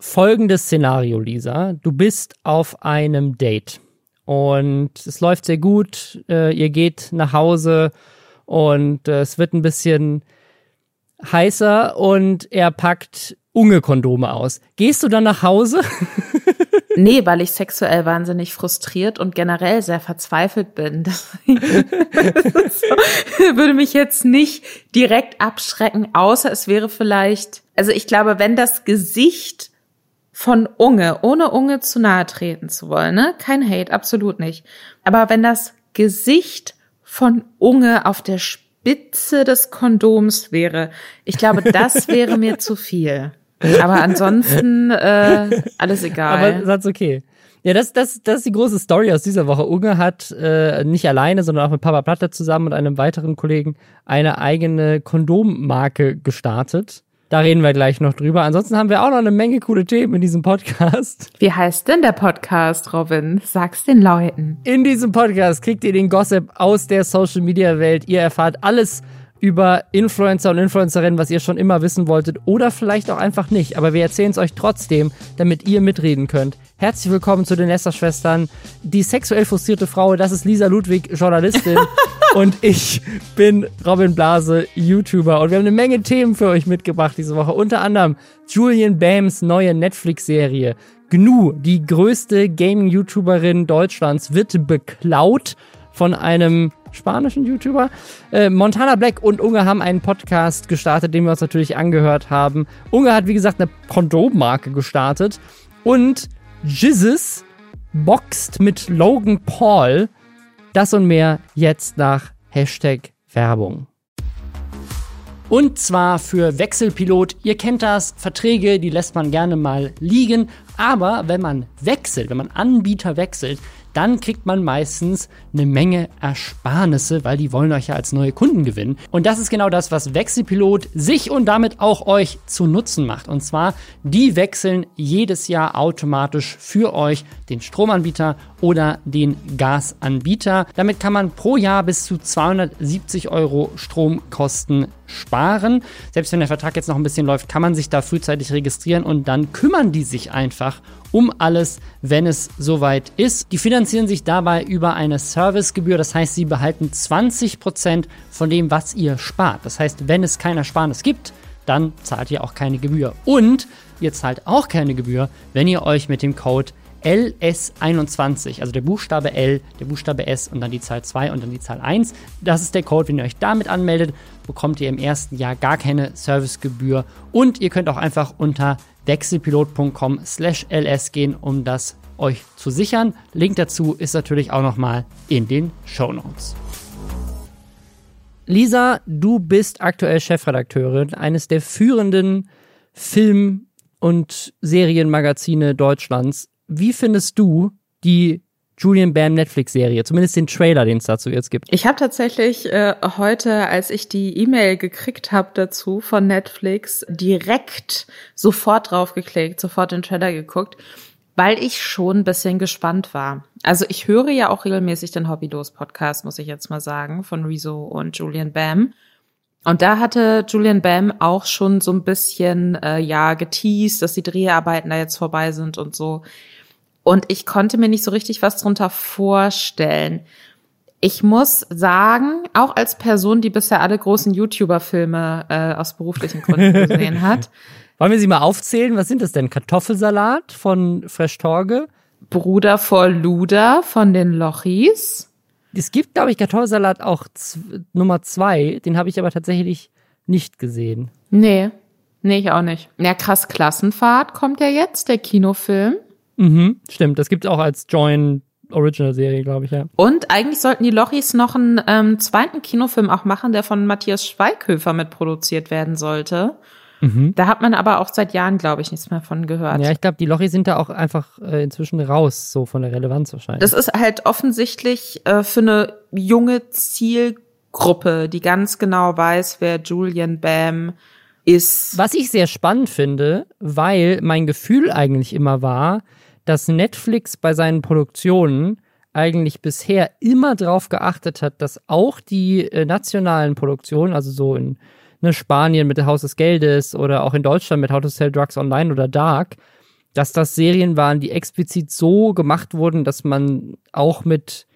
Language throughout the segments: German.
folgendes Szenario, Lisa. Du bist auf einem Date und es läuft sehr gut. Äh, ihr geht nach Hause und äh, es wird ein bisschen heißer und er packt Unge-Kondome aus. Gehst du dann nach Hause? nee, weil ich sexuell wahnsinnig frustriert und generell sehr verzweifelt bin. Das würde mich jetzt nicht direkt abschrecken, außer es wäre vielleicht, also ich glaube, wenn das Gesicht von Unge, ohne Unge zu nahe treten zu wollen, ne? Kein Hate, absolut nicht. Aber wenn das Gesicht von Unge auf der Spitze des Kondoms wäre, ich glaube, das wäre mir zu viel. Aber ansonsten äh, alles egal. Aber das ist okay. Ja, das, das, das ist die große Story aus dieser Woche. Unge hat äh, nicht alleine, sondern auch mit Papa Platte zusammen und einem weiteren Kollegen eine eigene Kondommarke gestartet. Da reden wir gleich noch drüber. Ansonsten haben wir auch noch eine Menge coole Themen in diesem Podcast. Wie heißt denn der Podcast, Robin? Sag's den Leuten. In diesem Podcast kriegt ihr den Gossip aus der Social Media Welt. Ihr erfahrt alles über Influencer und Influencerinnen, was ihr schon immer wissen wolltet oder vielleicht auch einfach nicht. Aber wir erzählen es euch trotzdem, damit ihr mitreden könnt. Herzlich willkommen zu den Lester-Schwestern. Die sexuell frustrierte Frau, das ist Lisa Ludwig, Journalistin. und ich bin Robin Blase, YouTuber. Und wir haben eine Menge Themen für euch mitgebracht diese Woche. Unter anderem Julian Bams neue Netflix-Serie. Gnu, die größte Gaming-YouTuberin Deutschlands, wird beklaut von einem spanischen YouTuber. Äh, Montana Black und Unge haben einen Podcast gestartet, den wir uns natürlich angehört haben. Unge hat, wie gesagt, eine Kondommarke gestartet. Und Jizzes boxt mit Logan Paul. Das und mehr jetzt nach Hashtag Werbung. Und zwar für Wechselpilot. Ihr kennt das, Verträge, die lässt man gerne mal liegen. Aber wenn man wechselt, wenn man Anbieter wechselt, dann kriegt man meistens eine Menge Ersparnisse, weil die wollen euch ja als neue Kunden gewinnen. Und das ist genau das, was Wechselpilot sich und damit auch euch zu Nutzen macht. Und zwar, die wechseln jedes Jahr automatisch für euch den Stromanbieter oder den Gasanbieter. Damit kann man pro Jahr bis zu 270 Euro Stromkosten sparen. Selbst wenn der Vertrag jetzt noch ein bisschen läuft, kann man sich da frühzeitig registrieren und dann kümmern die sich einfach um alles, wenn es soweit ist. Die finanzieren sich dabei über eine Servicegebühr, das heißt, sie behalten 20% von dem, was ihr spart. Das heißt, wenn es kein Ersparnis gibt, dann zahlt ihr auch keine Gebühr. Und ihr zahlt auch keine Gebühr, wenn ihr euch mit dem Code LS21, also der Buchstabe L, der Buchstabe S und dann die Zahl 2 und dann die Zahl 1. Das ist der Code, wenn ihr euch damit anmeldet, bekommt ihr im ersten Jahr gar keine Servicegebühr und ihr könnt auch einfach unter wechselpilot.com slash ls gehen, um das euch zu sichern. Link dazu ist natürlich auch nochmal in den Show Notes. Lisa, du bist aktuell Chefredakteurin eines der führenden Film- und Serienmagazine Deutschlands. Wie findest du die Julian Bam Netflix-Serie, zumindest den Trailer, den es dazu jetzt gibt. Ich habe tatsächlich äh, heute, als ich die E-Mail gekriegt habe dazu von Netflix, direkt sofort draufgeklickt, sofort den Trailer geguckt, weil ich schon ein bisschen gespannt war. Also ich höre ja auch regelmäßig den Hobbylos-Podcast, muss ich jetzt mal sagen, von Rezo und Julian Bam. Und da hatte Julian Bam auch schon so ein bisschen, äh, ja, geteased, dass die Dreharbeiten da jetzt vorbei sind und so. Und ich konnte mir nicht so richtig was drunter vorstellen. Ich muss sagen, auch als Person, die bisher alle großen YouTuber-Filme äh, aus beruflichen Gründen gesehen hat. Wollen wir sie mal aufzählen? Was sind das denn? Kartoffelsalat von Fresh Torge? Bruder vor Luda von den Lochis. Es gibt, glaube ich, Kartoffelsalat auch Nummer zwei. Den habe ich aber tatsächlich nicht gesehen. Nee. Nee, ich auch nicht. Ja, krass Klassenfahrt kommt ja jetzt, der Kinofilm. Mhm, stimmt. Das gibt es auch als Join Original-Serie, glaube ich, ja. Und eigentlich sollten die Lochis noch einen ähm, zweiten Kinofilm auch machen, der von Matthias Schweighöfer mitproduziert werden sollte. Mhm. Da hat man aber auch seit Jahren, glaube ich, nichts mehr von gehört. Ja, ich glaube, die Lochis sind da auch einfach äh, inzwischen raus, so von der Relevanz wahrscheinlich. Das ist halt offensichtlich äh, für eine junge Zielgruppe, die ganz genau weiß, wer Julian Bam ist. Was ich sehr spannend finde, weil mein Gefühl eigentlich immer war, dass Netflix bei seinen Produktionen eigentlich bisher immer darauf geachtet hat, dass auch die äh, nationalen Produktionen, also so in ne, Spanien mit der Haus des Geldes oder auch in Deutschland mit How to Sell Drugs Online oder Dark, dass das Serien waren, die explizit so gemacht wurden, dass man auch mit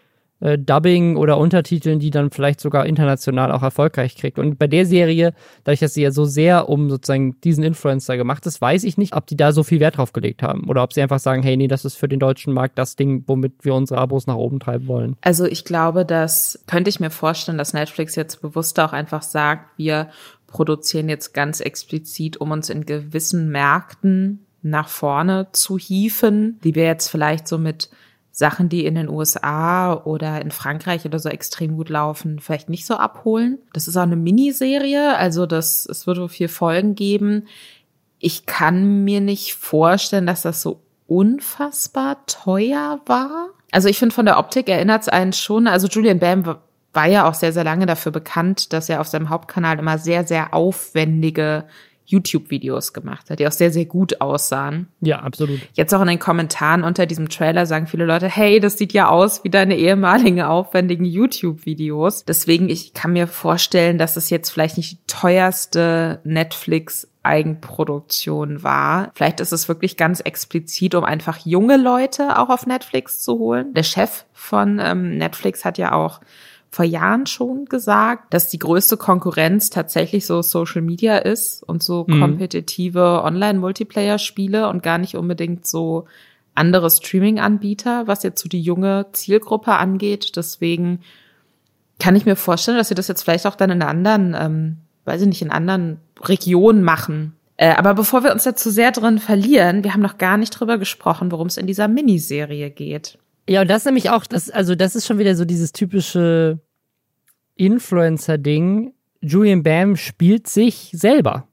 äh, Dubbing oder Untertiteln, die dann vielleicht sogar international auch erfolgreich kriegt. Und bei der Serie, dadurch, dass sie ja so sehr um sozusagen diesen Influencer gemacht ist, weiß ich nicht, ob die da so viel Wert drauf gelegt haben oder ob sie einfach sagen, hey, nee, das ist für den deutschen Markt das Ding, womit wir unsere Abos nach oben treiben wollen. Also ich glaube, das könnte ich mir vorstellen, dass Netflix jetzt bewusst auch einfach sagt, wir produzieren jetzt ganz explizit, um uns in gewissen Märkten nach vorne zu hieven, die wir jetzt vielleicht so mit Sachen, die in den USA oder in Frankreich oder so extrem gut laufen, vielleicht nicht so abholen. Das ist auch eine Miniserie, also das, es wird wohl vier Folgen geben. Ich kann mir nicht vorstellen, dass das so unfassbar teuer war. Also ich finde von der Optik erinnert es einen schon, also Julian Bam war ja auch sehr, sehr lange dafür bekannt, dass er auf seinem Hauptkanal immer sehr, sehr aufwendige YouTube-Videos gemacht hat, die auch sehr, sehr gut aussahen. Ja, absolut. Jetzt auch in den Kommentaren unter diesem Trailer sagen viele Leute, hey, das sieht ja aus wie deine ehemaligen aufwendigen YouTube-Videos. Deswegen, ich kann mir vorstellen, dass es jetzt vielleicht nicht die teuerste Netflix Eigenproduktion war. Vielleicht ist es wirklich ganz explizit, um einfach junge Leute auch auf Netflix zu holen. Der Chef von ähm, Netflix hat ja auch vor Jahren schon gesagt, dass die größte Konkurrenz tatsächlich so Social Media ist und so mhm. kompetitive Online-Multiplayer-Spiele und gar nicht unbedingt so andere Streaming-Anbieter, was jetzt so die junge Zielgruppe angeht. Deswegen kann ich mir vorstellen, dass sie das jetzt vielleicht auch dann in anderen, ähm, weiß ich nicht, in anderen Regionen machen. Äh, aber bevor wir uns jetzt zu sehr drin verlieren, wir haben noch gar nicht drüber gesprochen, worum es in dieser Miniserie geht. Ja, und das ist nämlich auch, das, also das ist schon wieder so dieses typische Influencer-Ding. Julian Bam spielt sich selber.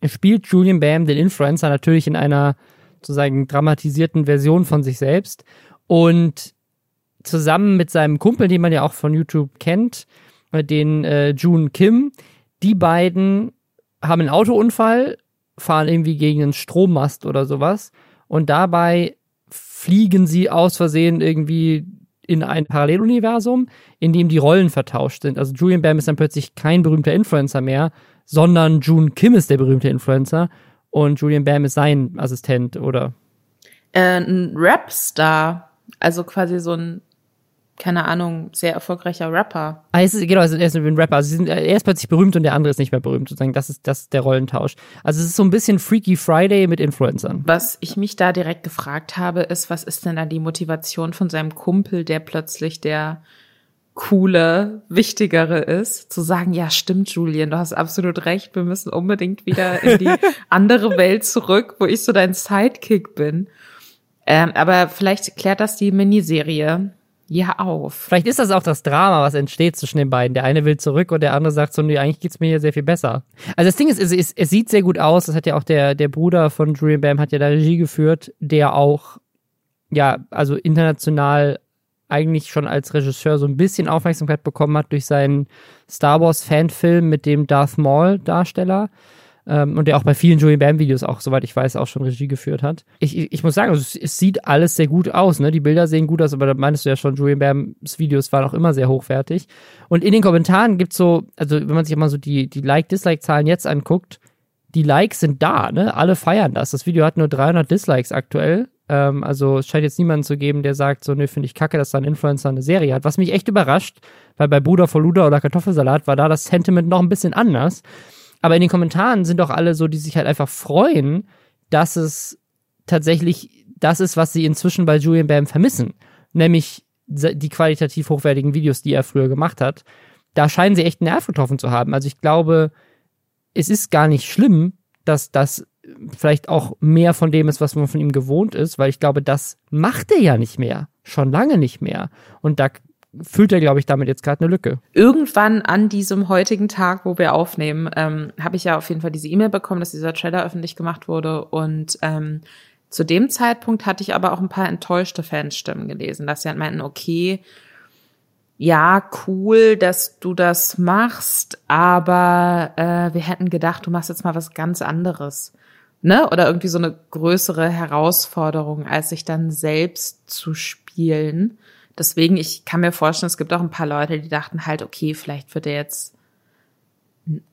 Er spielt Julian Bam, den Influencer, natürlich in einer sozusagen dramatisierten Version von sich selbst. Und zusammen mit seinem Kumpel, den man ja auch von YouTube kennt, äh, den äh, June Kim, die beiden haben einen Autounfall, fahren irgendwie gegen einen Strommast oder sowas. Und dabei fliegen sie aus Versehen irgendwie in ein Paralleluniversum, in dem die Rollen vertauscht sind. Also Julian Bam ist dann plötzlich kein berühmter Influencer mehr, sondern June Kim ist der berühmte Influencer und Julian Bam ist sein Assistent, oder? Äh, ein Rapstar, also quasi so ein keine Ahnung, sehr erfolgreicher Rapper. Ah, es ist, genau, er ist ein Rapper. Also sind, er ist plötzlich berühmt und der andere ist nicht mehr berühmt. Sozusagen, das ist, das ist der Rollentausch. Also es ist so ein bisschen Freaky Friday mit Influencern. Was ich mich da direkt gefragt habe, ist, was ist denn da die Motivation von seinem Kumpel, der plötzlich der coole, wichtigere ist, zu sagen, ja, stimmt, Julian, du hast absolut recht, wir müssen unbedingt wieder in die andere Welt zurück, wo ich so dein Sidekick bin. Ähm, aber vielleicht klärt das die Miniserie ja auf. Vielleicht ist das auch das Drama, was entsteht zwischen den beiden. Der eine will zurück und der andere sagt so, nee, eigentlich geht's mir hier sehr viel besser. Also das Ding ist, es, es, es sieht sehr gut aus. Das hat ja auch der, der Bruder von Julian Bam hat ja da Regie geführt, der auch, ja, also international eigentlich schon als Regisseur so ein bisschen Aufmerksamkeit bekommen hat durch seinen Star Wars Fanfilm mit dem Darth Maul Darsteller ähm, und der auch bei vielen Julian Bam Videos auch, soweit ich weiß, auch schon Regie geführt hat. Ich, ich, ich muss sagen, also es, es, sieht alles sehr gut aus, ne? Die Bilder sehen gut aus, aber da meinst du ja schon, Julian Bams Videos waren auch immer sehr hochwertig. Und in den Kommentaren gibt's so, also wenn man sich mal so die, die Like-Dislike-Zahlen jetzt anguckt, die Likes sind da, ne? Alle feiern das. Das Video hat nur 300 Dislikes aktuell. Ähm, also es scheint jetzt niemanden zu geben, der sagt, so, ne, finde ich kacke, dass da ein Influencer eine Serie hat. Was mich echt überrascht, weil bei Bruder vor Luda oder Kartoffelsalat war da das Sentiment noch ein bisschen anders. Aber in den Kommentaren sind doch alle so, die sich halt einfach freuen, dass es tatsächlich das ist, was sie inzwischen bei Julian Bam vermissen. Nämlich die qualitativ hochwertigen Videos, die er früher gemacht hat. Da scheinen sie echt einen Nerv getroffen zu haben. Also ich glaube, es ist gar nicht schlimm, dass das vielleicht auch mehr von dem ist, was man von ihm gewohnt ist, weil ich glaube, das macht er ja nicht mehr. Schon lange nicht mehr. Und da füllt er, glaube ich, damit jetzt gerade eine Lücke. Irgendwann an diesem heutigen Tag, wo wir aufnehmen, ähm, habe ich ja auf jeden Fall diese E-Mail bekommen, dass dieser Trailer öffentlich gemacht wurde. Und ähm, zu dem Zeitpunkt hatte ich aber auch ein paar enttäuschte Fanstimmen gelesen, dass sie halt meinten, okay, ja, cool, dass du das machst, aber äh, wir hätten gedacht, du machst jetzt mal was ganz anderes. Ne? Oder irgendwie so eine größere Herausforderung, als sich dann selbst zu spielen. Deswegen, ich kann mir vorstellen, es gibt auch ein paar Leute, die dachten halt, okay, vielleicht wird er jetzt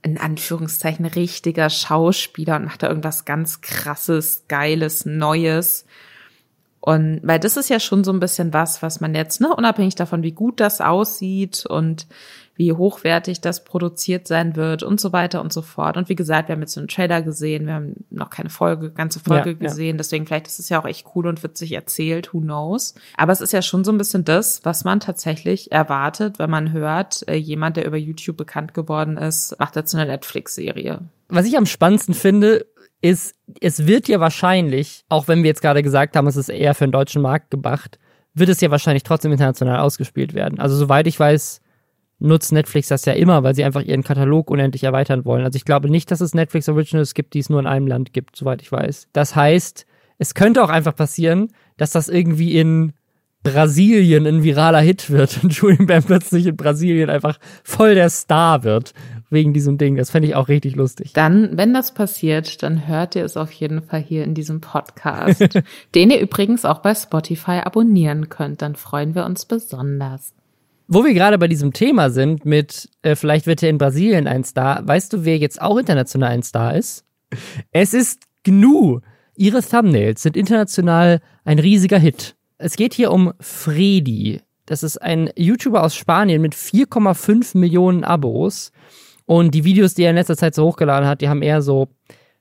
in Anführungszeichen richtiger Schauspieler und macht da irgendwas ganz krasses, geiles, Neues. Und weil das ist ja schon so ein bisschen was, was man jetzt, ne, unabhängig davon, wie gut das aussieht und wie hochwertig das produziert sein wird und so weiter und so fort. Und wie gesagt, wir haben jetzt einen Trailer gesehen, wir haben noch keine Folge, ganze Folge ja, gesehen, ja. deswegen vielleicht ist es ja auch echt cool und witzig erzählt, who knows. Aber es ist ja schon so ein bisschen das, was man tatsächlich erwartet, wenn man hört, äh, jemand, der über YouTube bekannt geworden ist, macht jetzt eine Netflix-Serie. Was ich am spannendsten finde, ist, es wird ja wahrscheinlich, auch wenn wir jetzt gerade gesagt haben, es ist eher für den deutschen Markt gemacht, wird es ja wahrscheinlich trotzdem international ausgespielt werden. Also soweit ich weiß, nutzt Netflix das ja immer, weil sie einfach ihren Katalog unendlich erweitern wollen. Also ich glaube nicht, dass es Netflix Originals gibt, die es nur in einem Land gibt, soweit ich weiß. Das heißt, es könnte auch einfach passieren, dass das irgendwie in Brasilien ein viraler Hit wird und Julian Bam plötzlich in Brasilien einfach voll der Star wird wegen diesem Ding. Das fände ich auch richtig lustig. Dann, wenn das passiert, dann hört ihr es auf jeden Fall hier in diesem Podcast, den ihr übrigens auch bei Spotify abonnieren könnt. Dann freuen wir uns besonders. Wo wir gerade bei diesem Thema sind, mit äh, vielleicht wird er in Brasilien ein Star, weißt du, wer jetzt auch international ein Star ist? Es ist GNU. Ihre Thumbnails sind international ein riesiger Hit. Es geht hier um Fredi. Das ist ein YouTuber aus Spanien mit 4,5 Millionen Abos. Und die Videos, die er in letzter Zeit so hochgeladen hat, die haben eher so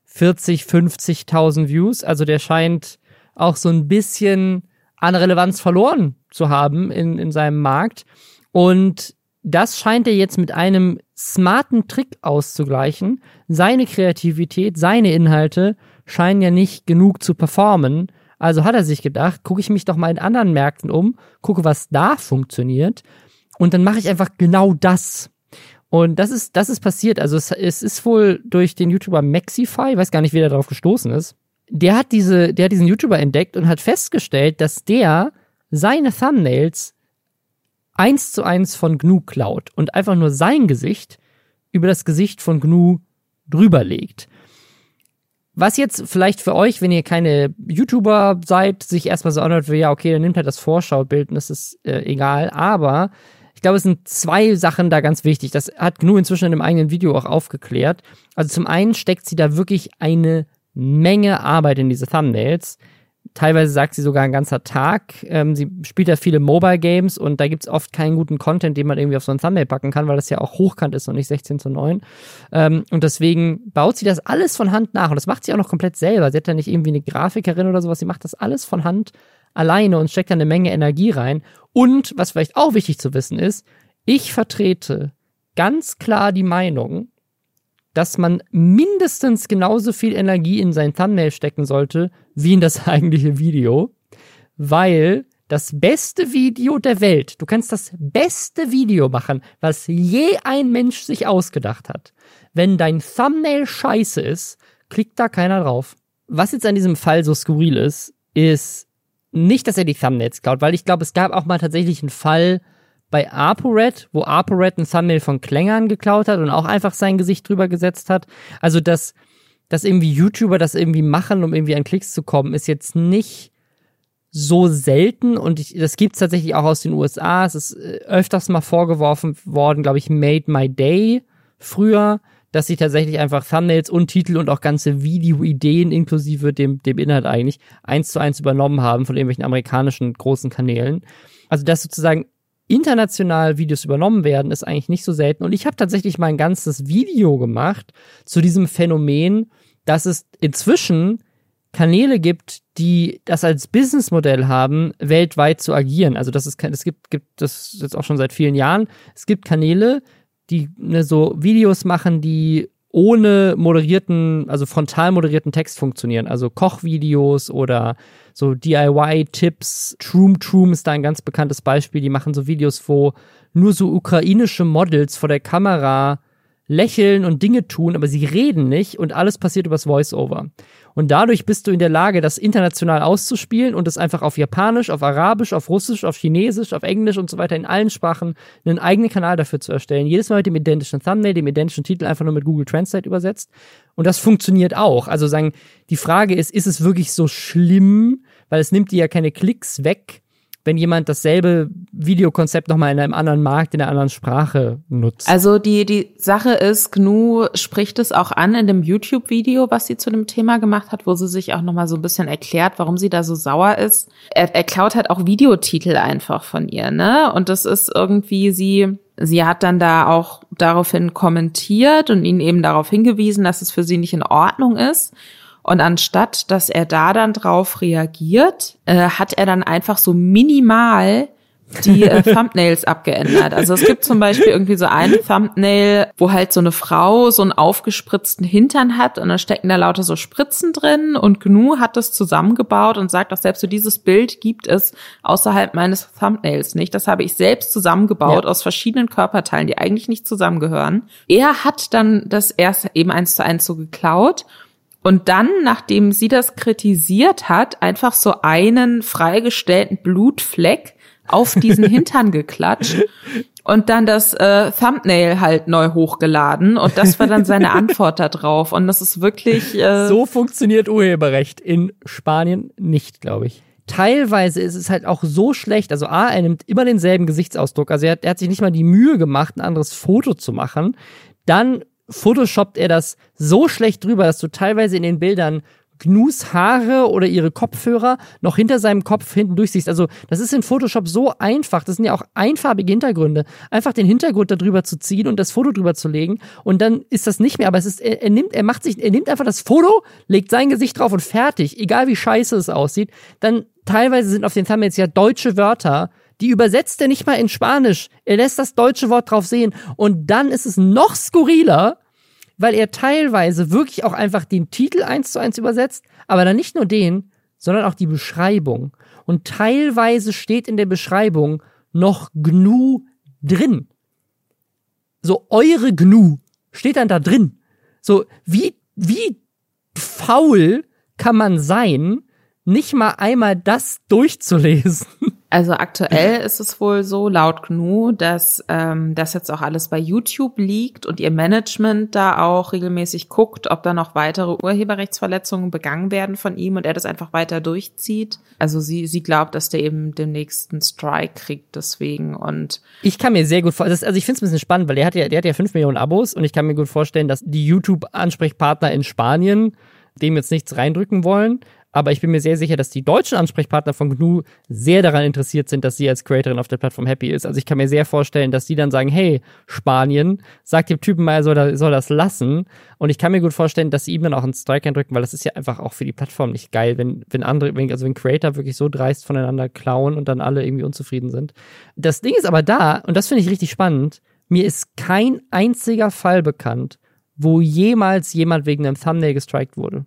40, 50.000 Views. Also der scheint auch so ein bisschen an Relevanz verloren zu haben in, in seinem Markt. Und das scheint er jetzt mit einem smarten Trick auszugleichen. Seine Kreativität, seine Inhalte scheinen ja nicht genug zu performen. Also hat er sich gedacht, gucke ich mich doch mal in anderen Märkten um, gucke, was da funktioniert. Und dann mache ich einfach genau das. Und das ist, das ist passiert. Also es, es ist wohl durch den YouTuber Maxify, ich weiß gar nicht, wie der darauf gestoßen ist. Der hat diese, der hat diesen YouTuber entdeckt und hat festgestellt, dass der seine Thumbnails eins zu eins von GNU klaut und einfach nur sein Gesicht über das Gesicht von GNU drüber legt. Was jetzt vielleicht für euch, wenn ihr keine YouTuber seid, sich erstmal so anhört, wie ja, okay, dann nimmt halt das Vorschaubild und das ist äh, egal. Aber ich glaube, es sind zwei Sachen da ganz wichtig. Das hat GNU inzwischen in einem eigenen Video auch aufgeklärt. Also zum einen steckt sie da wirklich eine Menge Arbeit in diese Thumbnails. Teilweise sagt sie sogar ein ganzer Tag. Ähm, sie spielt ja viele Mobile Games und da gibt es oft keinen guten Content, den man irgendwie auf so ein Thumbnail packen kann, weil das ja auch hochkant ist und nicht 16 zu 9. Ähm, und deswegen baut sie das alles von Hand nach und das macht sie auch noch komplett selber. Sie hat ja nicht irgendwie eine Grafikerin oder sowas, sie macht das alles von Hand alleine und steckt da eine Menge Energie rein. Und was vielleicht auch wichtig zu wissen ist, ich vertrete ganz klar die Meinung, dass man mindestens genauso viel Energie in sein Thumbnail stecken sollte, wie in das eigentliche Video, weil das beste Video der Welt, du kannst das beste Video machen, was je ein Mensch sich ausgedacht hat. Wenn dein Thumbnail scheiße ist, klickt da keiner drauf. Was jetzt an diesem Fall so skurril ist, ist, nicht, dass er die Thumbnails klaut, weil ich glaube, es gab auch mal tatsächlich einen Fall bei ApoRed, wo ApoRed ein Thumbnail von Klängern geklaut hat und auch einfach sein Gesicht drüber gesetzt hat. Also, dass, dass irgendwie YouTuber das irgendwie machen, um irgendwie an Klicks zu kommen, ist jetzt nicht so selten und ich, das gibt's tatsächlich auch aus den USA. Es ist äh, öfters mal vorgeworfen worden, glaube ich, Made My Day früher, dass sie tatsächlich einfach Thumbnails und Titel und auch ganze Videoideen inklusive dem, dem Inhalt eigentlich eins zu eins übernommen haben von irgendwelchen amerikanischen großen Kanälen. Also dass sozusagen international Videos übernommen werden, ist eigentlich nicht so selten. Und ich habe tatsächlich mal ein ganzes Video gemacht zu diesem Phänomen, dass es inzwischen Kanäle gibt, die das als Businessmodell haben, weltweit zu agieren. Also das ist, es gibt, gibt das jetzt auch schon seit vielen Jahren. Es gibt Kanäle, die ne, so Videos machen, die ohne moderierten, also frontal moderierten Text funktionieren. Also Kochvideos oder so DIY-Tipps. Troom Troom ist da ein ganz bekanntes Beispiel. Die machen so Videos, wo nur so ukrainische Models vor der Kamera lächeln und Dinge tun, aber sie reden nicht und alles passiert übers Voice-Over. Und dadurch bist du in der Lage, das international auszuspielen und es einfach auf Japanisch, auf Arabisch, auf Russisch, auf Chinesisch, auf Englisch und so weiter in allen Sprachen einen eigenen Kanal dafür zu erstellen. Jedes Mal mit dem identischen Thumbnail, dem identischen Titel einfach nur mit Google Translate übersetzt. Und das funktioniert auch. Also sagen, die Frage ist, ist es wirklich so schlimm, weil es nimmt dir ja keine Klicks weg, wenn jemand dasselbe Videokonzept nochmal in einem anderen Markt, in einer anderen Sprache nutzt. Also die, die Sache ist, GNU spricht es auch an in dem YouTube-Video, was sie zu dem Thema gemacht hat, wo sie sich auch nochmal so ein bisschen erklärt, warum sie da so sauer ist. Er, er klaut halt auch Videotitel einfach von ihr, ne? Und das ist irgendwie sie, sie hat dann da auch daraufhin kommentiert und ihn eben darauf hingewiesen, dass es für sie nicht in Ordnung ist. Und anstatt, dass er da dann drauf reagiert, äh, hat er dann einfach so minimal die äh, Thumbnails abgeändert. Also es gibt zum Beispiel irgendwie so ein Thumbnail, wo halt so eine Frau so einen aufgespritzten Hintern hat und dann stecken da lauter so Spritzen drin und GNU hat das zusammengebaut und sagt auch selbst so dieses Bild gibt es außerhalb meines Thumbnails nicht. Das habe ich selbst zusammengebaut ja. aus verschiedenen Körperteilen, die eigentlich nicht zusammengehören. Er hat dann das erst eben eins zu eins so geklaut und dann, nachdem sie das kritisiert hat, einfach so einen freigestellten Blutfleck auf diesen Hintern geklatscht und dann das äh, Thumbnail halt neu hochgeladen und das war dann seine Antwort da drauf und das ist wirklich äh so funktioniert Urheberrecht in Spanien nicht, glaube ich. Teilweise ist es halt auch so schlecht. Also A, er nimmt immer denselben Gesichtsausdruck. Also er, er hat sich nicht mal die Mühe gemacht, ein anderes Foto zu machen. Dann photoshoppt er das so schlecht drüber, dass du teilweise in den Bildern Gnus Haare oder ihre Kopfhörer noch hinter seinem Kopf hinten durchsiehst. Also, das ist in Photoshop so einfach. Das sind ja auch einfarbige Hintergründe. Einfach den Hintergrund darüber zu ziehen und das Foto drüber zu legen. Und dann ist das nicht mehr. Aber es ist, er, er nimmt, er macht sich, er nimmt einfach das Foto, legt sein Gesicht drauf und fertig. Egal wie scheiße es aussieht. Dann teilweise sind auf den Thumbnails ja deutsche Wörter die übersetzt er nicht mal in Spanisch. Er lässt das deutsche Wort drauf sehen. Und dann ist es noch skurriler, weil er teilweise wirklich auch einfach den Titel eins zu eins übersetzt, aber dann nicht nur den, sondern auch die Beschreibung. Und teilweise steht in der Beschreibung noch GNU drin. So eure GNU steht dann da drin. So wie, wie faul kann man sein, nicht mal einmal das durchzulesen? Also aktuell ist es wohl so laut GNU, dass ähm, das jetzt auch alles bei YouTube liegt und ihr Management da auch regelmäßig guckt, ob da noch weitere Urheberrechtsverletzungen begangen werden von ihm und er das einfach weiter durchzieht. Also sie, sie glaubt, dass der eben den nächsten Strike kriegt deswegen und ich kann mir sehr gut vorstellen, also ich finde es ein bisschen spannend, weil der hat ja, der hat ja fünf Millionen Abos und ich kann mir gut vorstellen, dass die YouTube-Ansprechpartner in Spanien dem jetzt nichts reindrücken wollen aber ich bin mir sehr sicher, dass die deutschen Ansprechpartner von GNU sehr daran interessiert sind, dass sie als Creatorin auf der Plattform happy ist. Also ich kann mir sehr vorstellen, dass die dann sagen, hey, Spanien, sag dem Typen mal, soll, soll das lassen. Und ich kann mir gut vorstellen, dass sie ihm dann auch einen Strike eindrücken, weil das ist ja einfach auch für die Plattform nicht geil, wenn, wenn andere, wenn, also wenn Creator wirklich so dreist voneinander klauen und dann alle irgendwie unzufrieden sind. Das Ding ist aber da, und das finde ich richtig spannend, mir ist kein einziger Fall bekannt, wo jemals jemand wegen einem Thumbnail gestrikt wurde.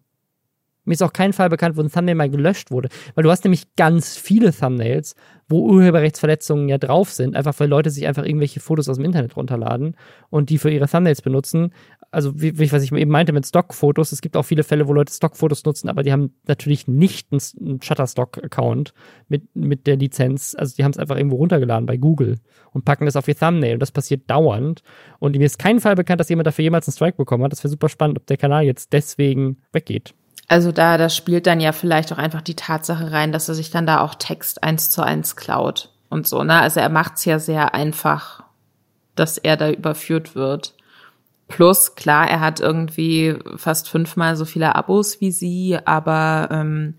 Mir ist auch kein Fall bekannt, wo ein Thumbnail mal gelöscht wurde. Weil du hast nämlich ganz viele Thumbnails, wo Urheberrechtsverletzungen ja drauf sind, einfach weil Leute sich einfach irgendwelche Fotos aus dem Internet runterladen und die für ihre Thumbnails benutzen. Also, wie, wie was ich eben meinte mit Stockfotos, es gibt auch viele Fälle, wo Leute Stockfotos nutzen, aber die haben natürlich nicht einen Shutterstock-Account mit, mit der Lizenz. Also, die haben es einfach irgendwo runtergeladen bei Google und packen das auf ihr Thumbnail. Und das passiert dauernd. Und mir ist kein Fall bekannt, dass jemand dafür jemals einen Strike bekommen hat. Das wäre super spannend, ob der Kanal jetzt deswegen weggeht. Also da, da spielt dann ja vielleicht auch einfach die Tatsache rein, dass er sich dann da auch Text eins zu eins klaut und so, ne? Also er macht's ja sehr einfach, dass er da überführt wird. Plus, klar, er hat irgendwie fast fünfmal so viele Abos wie sie, aber ähm,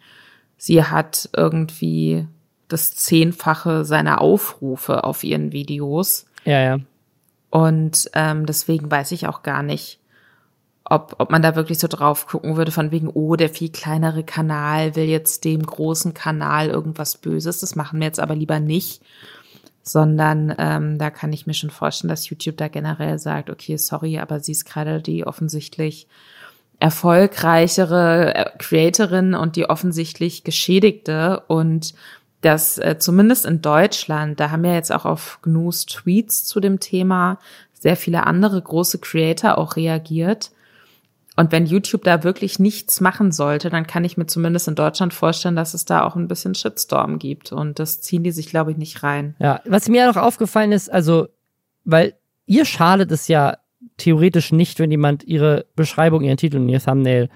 sie hat irgendwie das Zehnfache seiner Aufrufe auf ihren Videos. Ja, ja. Und ähm, deswegen weiß ich auch gar nicht, ob, ob man da wirklich so drauf gucken würde, von wegen, oh, der viel kleinere Kanal will jetzt dem großen Kanal irgendwas Böses. Das machen wir jetzt aber lieber nicht. Sondern ähm, da kann ich mir schon vorstellen, dass YouTube da generell sagt, okay, sorry, aber sie ist gerade die offensichtlich erfolgreichere äh, Creatorin und die offensichtlich Geschädigte und das äh, zumindest in Deutschland, da haben ja jetzt auch auf GNUs Tweets zu dem Thema sehr viele andere große Creator auch reagiert und wenn YouTube da wirklich nichts machen sollte, dann kann ich mir zumindest in Deutschland vorstellen, dass es da auch ein bisschen Shitstorm gibt. Und das ziehen die sich, glaube ich, nicht rein. Ja, was mir noch aufgefallen ist, also, weil ihr schadet es ja theoretisch nicht, wenn jemand ihre Beschreibung, ihren Titel und ihr Thumbnail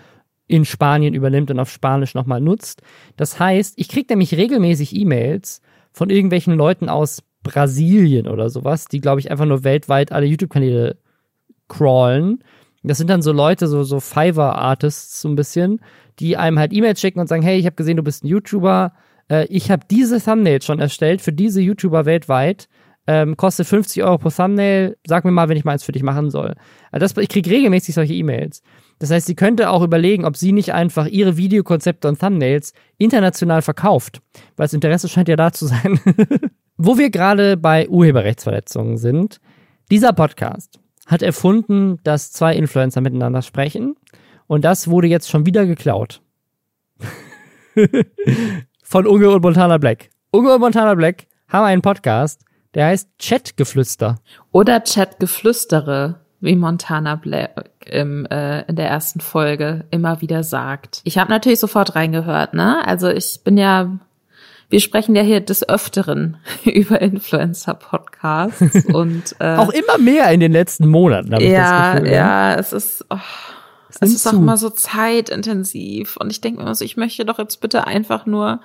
in Spanien übernimmt und auf Spanisch nochmal nutzt. Das heißt, ich kriege nämlich regelmäßig E-Mails von irgendwelchen Leuten aus Brasilien oder sowas, die, glaube ich, einfach nur weltweit alle YouTube-Kanäle crawlen. Das sind dann so Leute, so, so Fiverr-Artists so ein bisschen, die einem halt E-Mails schicken und sagen, hey, ich habe gesehen, du bist ein YouTuber, äh, ich habe diese Thumbnails schon erstellt für diese YouTuber weltweit, ähm, kostet 50 Euro pro Thumbnail, sag mir mal, wenn ich mal eins für dich machen soll. Also das, ich kriege regelmäßig solche E-Mails. Das heißt, sie könnte auch überlegen, ob sie nicht einfach ihre Videokonzepte und Thumbnails international verkauft, weil das Interesse scheint ja da zu sein. Wo wir gerade bei Urheberrechtsverletzungen sind, dieser Podcast hat erfunden, dass zwei Influencer miteinander sprechen und das wurde jetzt schon wieder geklaut. Von Unge und Montana Black. Unge und Montana Black haben einen Podcast, der heißt Chatgeflüster. Oder Chatgeflüstere wie Montana Black im, äh, in der ersten Folge immer wieder sagt. Ich habe natürlich sofort reingehört, ne? Also ich bin ja, wir sprechen ja hier des Öfteren über Influencer-Podcasts und äh, auch immer mehr in den letzten Monaten. Ja, Gefühl, ja, es ist. Oh. Es ist auch immer so zeitintensiv. Und ich denke mir immer so, ich möchte doch jetzt bitte einfach nur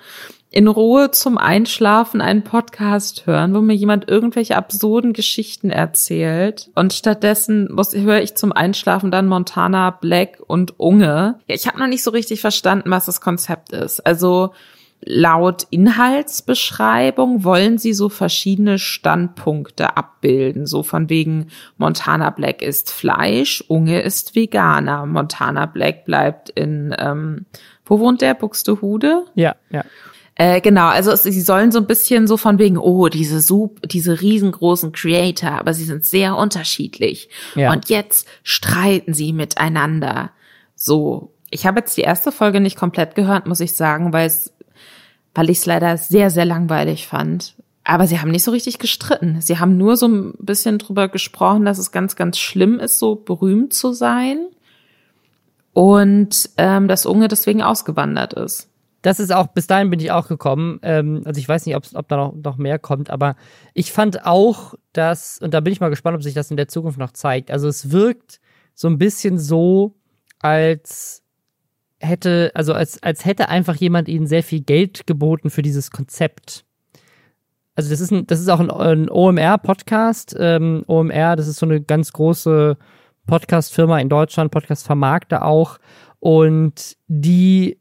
in Ruhe zum Einschlafen einen Podcast hören, wo mir jemand irgendwelche absurden Geschichten erzählt. Und stattdessen muss, höre ich zum Einschlafen dann Montana Black und Unge. Ja, ich habe noch nicht so richtig verstanden, was das Konzept ist. Also laut Inhaltsbeschreibung wollen sie so verschiedene Standpunkte abbilden. So von wegen Montana Black ist Fleisch, Unge ist Veganer. Montana Black bleibt in, ähm, wo wohnt der? Buxtehude? Ja, ja. Äh, genau, also es, sie sollen so ein bisschen so von wegen, oh, diese Sup, diese riesengroßen Creator, aber sie sind sehr unterschiedlich. Ja. Und jetzt streiten sie miteinander. So, ich habe jetzt die erste Folge nicht komplett gehört, muss ich sagen, weil es, weil ich es leider sehr, sehr langweilig fand. Aber sie haben nicht so richtig gestritten. Sie haben nur so ein bisschen drüber gesprochen, dass es ganz, ganz schlimm ist, so berühmt zu sein. Und ähm, dass Unge deswegen ausgewandert ist das ist auch, bis dahin bin ich auch gekommen. Ähm, also ich weiß nicht, ob da noch, noch mehr kommt, aber ich fand auch, dass, und da bin ich mal gespannt, ob sich das in der Zukunft noch zeigt. Also es wirkt so ein bisschen so, als hätte, also als, als hätte einfach jemand ihnen sehr viel Geld geboten für dieses Konzept. Also das ist ein, das ist auch ein, ein OMR-Podcast. Ähm, OMR, das ist so eine ganz große Podcast-Firma in Deutschland, Podcast-Vermarkter auch. Und die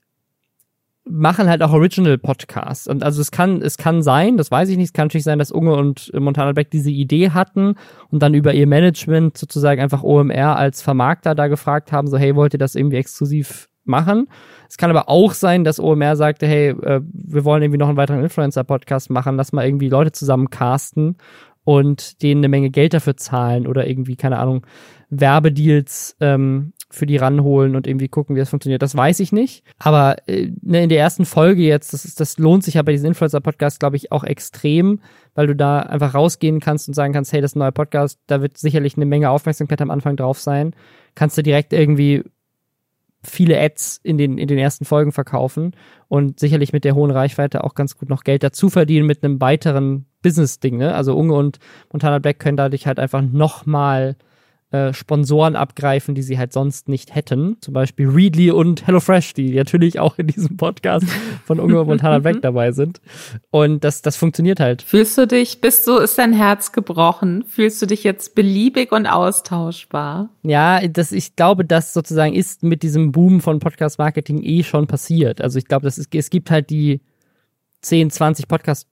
machen halt auch Original Podcasts. Und also es kann, es kann sein, das weiß ich nicht, es kann natürlich sein, dass Unge und Montana Beck diese Idee hatten und dann über ihr Management sozusagen einfach OMR als Vermarkter da gefragt haben, so hey, wollt ihr das irgendwie exklusiv machen? Es kann aber auch sein, dass OMR sagte, hey, äh, wir wollen irgendwie noch einen weiteren Influencer-Podcast machen, lass mal irgendwie Leute zusammen casten und denen eine Menge Geld dafür zahlen oder irgendwie, keine Ahnung, Werbedeals ähm, für die ranholen und irgendwie gucken, wie das funktioniert. Das weiß ich nicht. Aber äh, ne, in der ersten Folge jetzt, das, ist, das lohnt sich ja bei diesen Influencer-Podcasts, glaube ich, auch extrem, weil du da einfach rausgehen kannst und sagen kannst, hey, das ist ein neuer Podcast, da wird sicherlich eine Menge Aufmerksamkeit am Anfang drauf sein. Kannst du direkt irgendwie viele Ads in den, in den ersten Folgen verkaufen und sicherlich mit der hohen Reichweite auch ganz gut noch Geld dazu verdienen mit einem weiteren Business-Ding. Ne? Also Unge und Montana Black können dadurch halt einfach nochmal äh, Sponsoren abgreifen, die sie halt sonst nicht hätten. Zum Beispiel Readly und HelloFresh, die natürlich auch in diesem Podcast von Unge und Montana Black dabei sind. Und das, das funktioniert halt. Fühlst du dich, bist du, ist dein Herz gebrochen? Fühlst du dich jetzt beliebig und austauschbar? Ja, das, ich glaube, das sozusagen ist mit diesem Boom von Podcast-Marketing eh schon passiert. Also ich glaube, das ist, es gibt halt die 10, 20 Podcast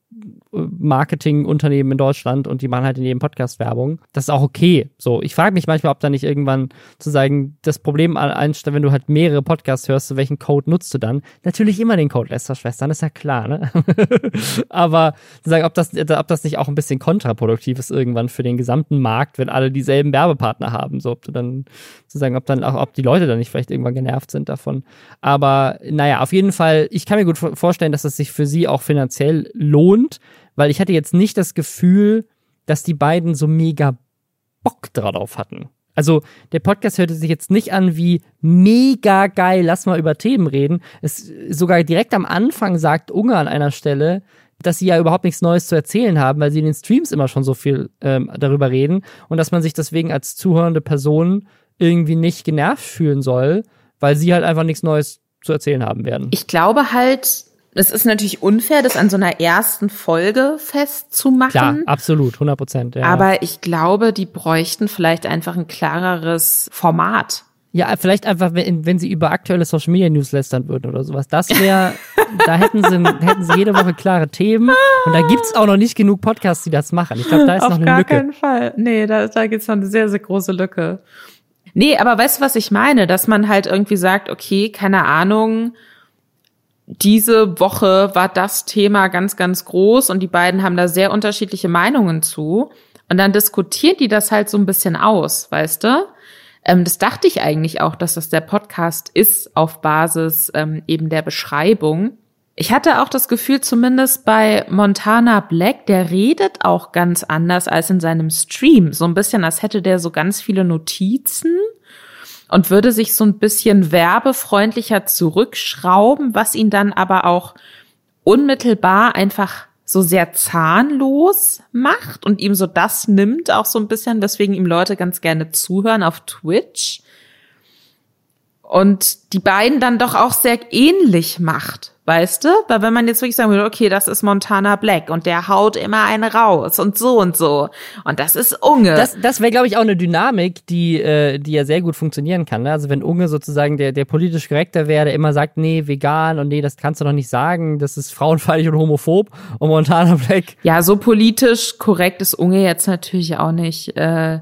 Marketingunternehmen in Deutschland und die machen halt in jedem Podcast Werbung. Das ist auch okay. So, ich frage mich manchmal, ob da nicht irgendwann zu sagen, das Problem einstellen, wenn du halt mehrere Podcasts hörst, welchen Code nutzt du dann? Natürlich immer den Code Lester Schwestern, ist ja klar, ne? Aber zu sagen, ob das, ob das nicht auch ein bisschen kontraproduktiv ist irgendwann für den gesamten Markt, wenn alle dieselben Werbepartner haben, so ob du dann zu sagen, ob dann auch, ob die Leute dann nicht vielleicht irgendwann genervt sind davon. Aber naja, auf jeden Fall, ich kann mir gut vorstellen, dass es sich für sie auch finanziell lohnt, weil ich hatte jetzt nicht das Gefühl, dass die beiden so mega Bock drauf hatten. Also der Podcast hörte sich jetzt nicht an wie mega geil, lass mal über Themen reden. Es sogar direkt am Anfang sagt Unge an einer Stelle, dass sie ja überhaupt nichts Neues zu erzählen haben, weil sie in den Streams immer schon so viel ähm, darüber reden und dass man sich deswegen als zuhörende Person irgendwie nicht genervt fühlen soll, weil sie halt einfach nichts Neues zu erzählen haben werden. Ich glaube halt, es ist natürlich unfair, das an so einer ersten Folge festzumachen. Klar, absolut, 100 Prozent. Ja. Aber ich glaube, die bräuchten vielleicht einfach ein klareres Format. Ja, vielleicht einfach, wenn, wenn sie über aktuelle Social Media News lästern würden oder sowas. Das wäre, da hätten sie, hätten sie jede Woche klare Themen. Und da gibt's auch noch nicht genug Podcasts, die das machen. Ich glaube, da ist Auf noch eine gar Lücke. keinen Fall. Nee, da, da gibt's noch eine sehr, sehr große Lücke. Nee, aber weißt du, was ich meine? Dass man halt irgendwie sagt, okay, keine Ahnung, diese Woche war das Thema ganz, ganz groß und die beiden haben da sehr unterschiedliche Meinungen zu. Und dann diskutieren die das halt so ein bisschen aus, weißt du? Ähm, das dachte ich eigentlich auch, dass das der Podcast ist auf Basis ähm, eben der Beschreibung. Ich hatte auch das Gefühl, zumindest bei Montana Black, der redet auch ganz anders als in seinem Stream. So ein bisschen, als hätte der so ganz viele Notizen und würde sich so ein bisschen werbefreundlicher zurückschrauben, was ihn dann aber auch unmittelbar einfach so sehr zahnlos macht und ihm so das nimmt, auch so ein bisschen, weswegen ihm Leute ganz gerne zuhören auf Twitch. Und die beiden dann doch auch sehr ähnlich macht, weißt du? Weil wenn man jetzt wirklich sagen würde, okay, das ist Montana Black und der haut immer eine raus und so und so und das ist Unge. Das, das wäre, glaube ich, auch eine Dynamik, die, äh, die ja sehr gut funktionieren kann. Ne? Also wenn Unge sozusagen der, der politisch Korrekter wäre, der immer sagt, nee, vegan und nee, das kannst du doch nicht sagen, das ist frauenfeindlich und homophob und Montana Black. ja, so politisch korrekt ist Unge jetzt natürlich auch nicht. Äh,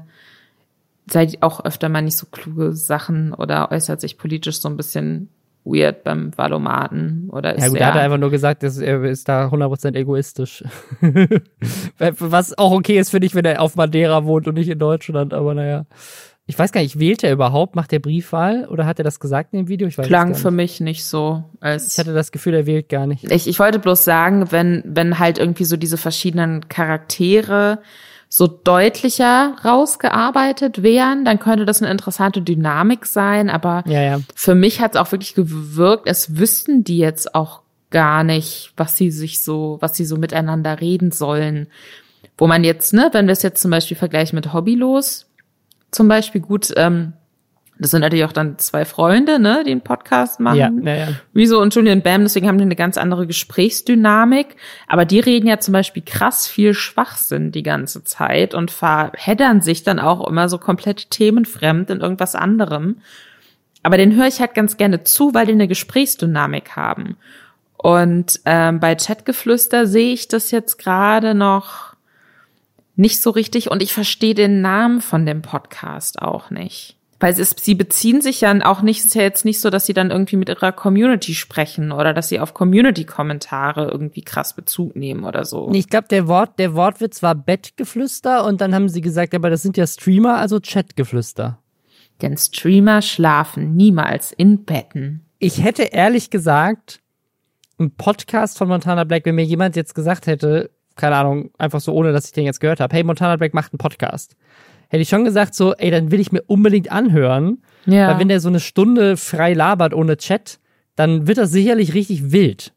seid auch öfter mal nicht so kluge Sachen oder äußert sich politisch so ein bisschen weird beim Valomaten oder ist Ja gut, er hat einfach nur gesagt, dass er ist da 100% egoistisch. Was auch okay ist, finde ich, wenn er auf Madeira wohnt und nicht in Deutschland, aber naja. Ich weiß gar nicht, wählt er überhaupt? Macht er Briefwahl? Oder hat er das gesagt in dem Video? Ich weiß klang für mich nicht so Ich hatte das Gefühl, er wählt gar nicht. ich, ich wollte bloß sagen, wenn, wenn halt irgendwie so diese verschiedenen Charaktere so deutlicher rausgearbeitet wären, dann könnte das eine interessante Dynamik sein. Aber Ja, ja. für mich hat es auch wirklich gewirkt, es wüssten die jetzt auch gar nicht, was sie sich so, was sie so miteinander reden sollen. Wo man jetzt, ne, wenn wir es jetzt zum Beispiel vergleichen mit Hobbylos, zum Beispiel gut, ähm, das sind natürlich auch dann zwei Freunde, ne, die einen Podcast machen. Ja, ja, ja. Wieso und Julian Bam, deswegen haben die eine ganz andere Gesprächsdynamik. Aber die reden ja zum Beispiel krass viel Schwachsinn die ganze Zeit und verheddern sich dann auch immer so komplett themenfremd in irgendwas anderem. Aber den höre ich halt ganz gerne zu, weil die eine Gesprächsdynamik haben. Und ähm, bei Chatgeflüster sehe ich das jetzt gerade noch nicht so richtig und ich verstehe den Namen von dem Podcast auch nicht. Weil es, sie beziehen sich ja auch nicht, es ist ja jetzt nicht so, dass sie dann irgendwie mit ihrer Community sprechen oder dass sie auf Community-Kommentare irgendwie krass Bezug nehmen oder so. Ich glaube, der Wort, der Wortwitz war Bettgeflüster und dann haben sie gesagt, aber das sind ja Streamer, also Chatgeflüster. Denn Streamer schlafen niemals in Betten. Ich hätte ehrlich gesagt, ein Podcast von Montana Black, wenn mir jemand jetzt gesagt hätte, keine Ahnung, einfach so ohne, dass ich den jetzt gehört habe, hey, Montana Black macht einen Podcast. Hätte ich schon gesagt, so, ey, dann will ich mir unbedingt anhören. Ja. Weil wenn der so eine Stunde frei labert ohne Chat, dann wird das sicherlich richtig wild.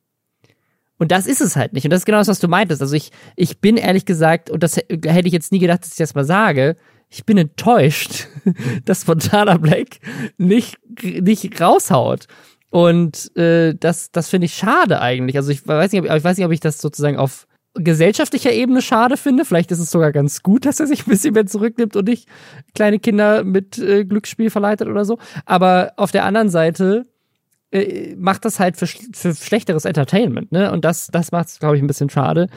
Und das ist es halt nicht. Und das ist genau das, was du meintest. Also ich, ich bin ehrlich gesagt, und das hätte ich jetzt nie gedacht, dass ich das mal sage, ich bin enttäuscht, dass Montana Black nicht, nicht raushaut. Und äh, das, das finde ich schade eigentlich. Also ich weiß nicht, ob, ich weiß nicht, ob ich das sozusagen auf gesellschaftlicher Ebene schade finde. Vielleicht ist es sogar ganz gut, dass er sich ein bisschen mehr zurücknimmt und nicht kleine Kinder mit äh, Glücksspiel verleitet oder so. Aber auf der anderen Seite äh, macht das halt für, für schlechteres Entertainment, ne? Und das, das macht es, glaube ich, ein bisschen schade.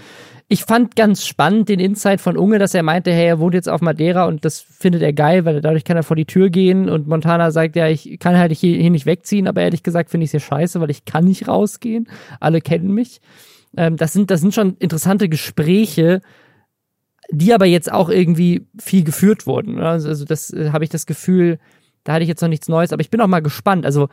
Ich fand ganz spannend den Insight von Unge, dass er meinte, hey, er wohnt jetzt auf Madeira und das findet er geil, weil dadurch kann er vor die Tür gehen und Montana sagt, ja, ich kann halt hier, hier nicht wegziehen, aber ehrlich gesagt finde ich es hier scheiße, weil ich kann nicht rausgehen. Alle kennen mich. Ähm, das sind, das sind schon interessante Gespräche, die aber jetzt auch irgendwie viel geführt wurden. ne? Also, also das äh, habe ich das Gefühl, da hatte ich jetzt noch nichts Neues, aber ich bin auch mal gespannt. Also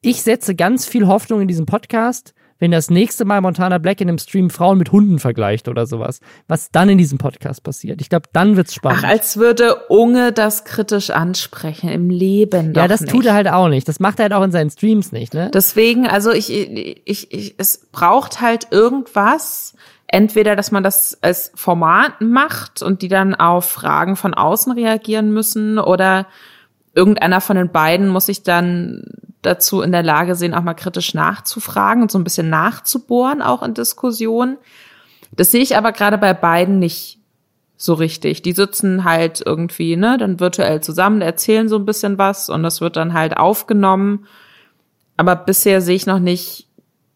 ich setze ganz viel Hoffnung in diesen Podcast, wenn das nächste Mal Montana Black in einem Stream Frauen mit Hunden vergleicht oder sowas. Was dann in diesem Podcast passiert. Ich glaube, dann wird's spannend. Ach, als würde Unge das kritisch ansprechen im Leben. ja, das nicht. tut er halt auch nicht. Das macht er halt auch in seinen Streams nicht, ne? Deswegen, also ich, ich, ich, es braucht halt irgendwas. Entweder, dass man das als Format macht und die dann auf Fragen von außen reagieren müssen oder irgendeiner von den beiden muss sich dann dazu in der Lage sehen, auch mal kritisch nachzufragen und so ein bisschen nachzubohren, auch in Diskussionen. Das sehe ich aber gerade bei beiden nicht so richtig. Die sitzen halt irgendwie, ne, dann virtuell zusammen, erzählen so ein bisschen was und das wird dann halt aufgenommen. Aber bisher sehe ich noch nicht,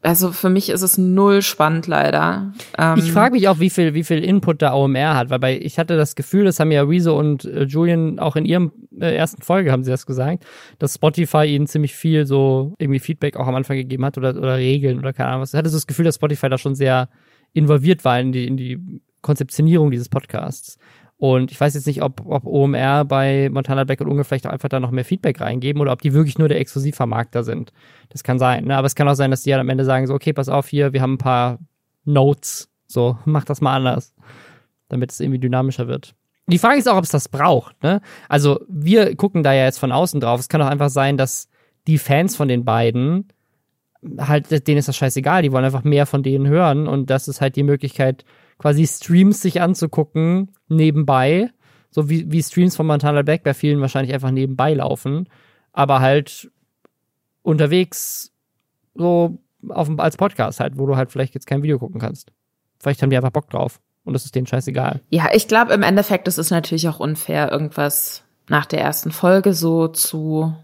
also für mich ist es null spannend leider. Ähm ich frage mich auch, wie viel, wie viel Input da OMR hat, weil bei, ich hatte das Gefühl, das haben ja Rezo und äh, Julian auch in ihrem äh, ersten Folge haben sie das gesagt, dass Spotify ihnen ziemlich viel so irgendwie Feedback auch am Anfang gegeben hat oder, oder Regeln oder keine Ahnung was. Ich hatte so das Gefühl, dass Spotify da schon sehr involviert war in die, in die Konzeptionierung dieses Podcasts. Und ich weiß jetzt nicht, ob, ob OMR bei Montana Black und Unge vielleicht auch einfach da noch mehr Feedback reingeben oder ob die wirklich nur der Exklusivvermarkter sind. Das kann sein. Ne? Aber es kann auch sein, dass die ja am Ende sagen so, okay, pass auf hier, wir haben ein paar Notes. So, mach das mal anders. Damit es irgendwie dynamischer wird. Die Frage ist auch, ob es das braucht. Ne? Also wir gucken da ja jetzt von außen drauf. Es kann auch einfach sein, dass die Fans von den beiden halt, denen ist das scheißegal. Die wollen einfach mehr von denen hören und das ist halt die Möglichkeit, quasi Streams sich anzugucken nebenbei, so wie, wie Streams von Montana Black bei vielen wahrscheinlich einfach nebenbei laufen, aber halt unterwegs so auf, als Podcast halt, wo du halt vielleicht jetzt kein Video gucken kannst. Vielleicht haben die einfach Bock drauf und das ist denen scheißegal. Ja, ich glaube im Endeffekt, es ist natürlich auch unfair, irgendwas nach der ersten Folge so zu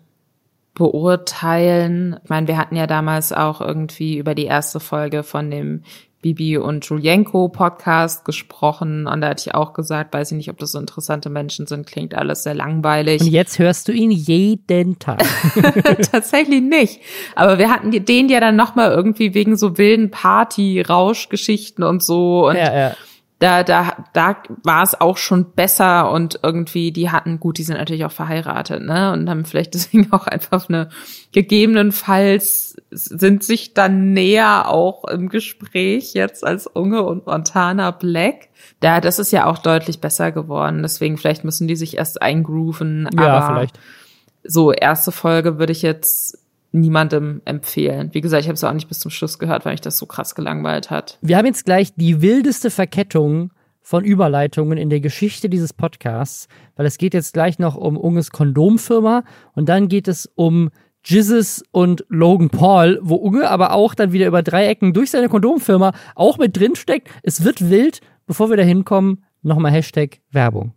beurteilen. Ich meine, wir hatten ja damals auch irgendwie über die erste Folge von dem Bibi und Julienko Podcast gesprochen und da hatte ich auch gesagt, weiß ich nicht, ob das so interessante Menschen sind, klingt alles sehr langweilig. Und jetzt hörst du ihn jeden Tag. Tatsächlich nicht. Aber wir hatten den ja dann nochmal irgendwie wegen so wilden Party-Rauschgeschichten und so und ja, ja da, da, da war es auch schon besser und irgendwie, die hatten, gut, die sind natürlich auch verheiratet, ne? Und haben vielleicht deswegen auch einfach eine, gegebenenfalls sind sich dann näher auch im Gespräch jetzt als Unge und Montana Black. Da, das ist ja auch deutlich besser geworden. Deswegen vielleicht müssen die sich erst eingrooven. Ja, aber vielleicht. So, erste Folge würde ich jetzt niemandem empfehlen. Wie gesagt, ich habe es auch nicht bis zum Schluss gehört, weil mich das so krass gelangweilt hat. Wir haben jetzt gleich die wildeste Verkettung von Überleitungen in der Geschichte dieses Podcasts, weil es geht jetzt gleich noch um Unges Kondomfirma und dann geht es um Jizzes und Logan Paul, wo Unge aber auch dann wieder über drei Ecken durch seine Kondomfirma auch mit drin steckt. Es wird wild. Bevor wir da hinkommen, nochmal Hashtag Werbung.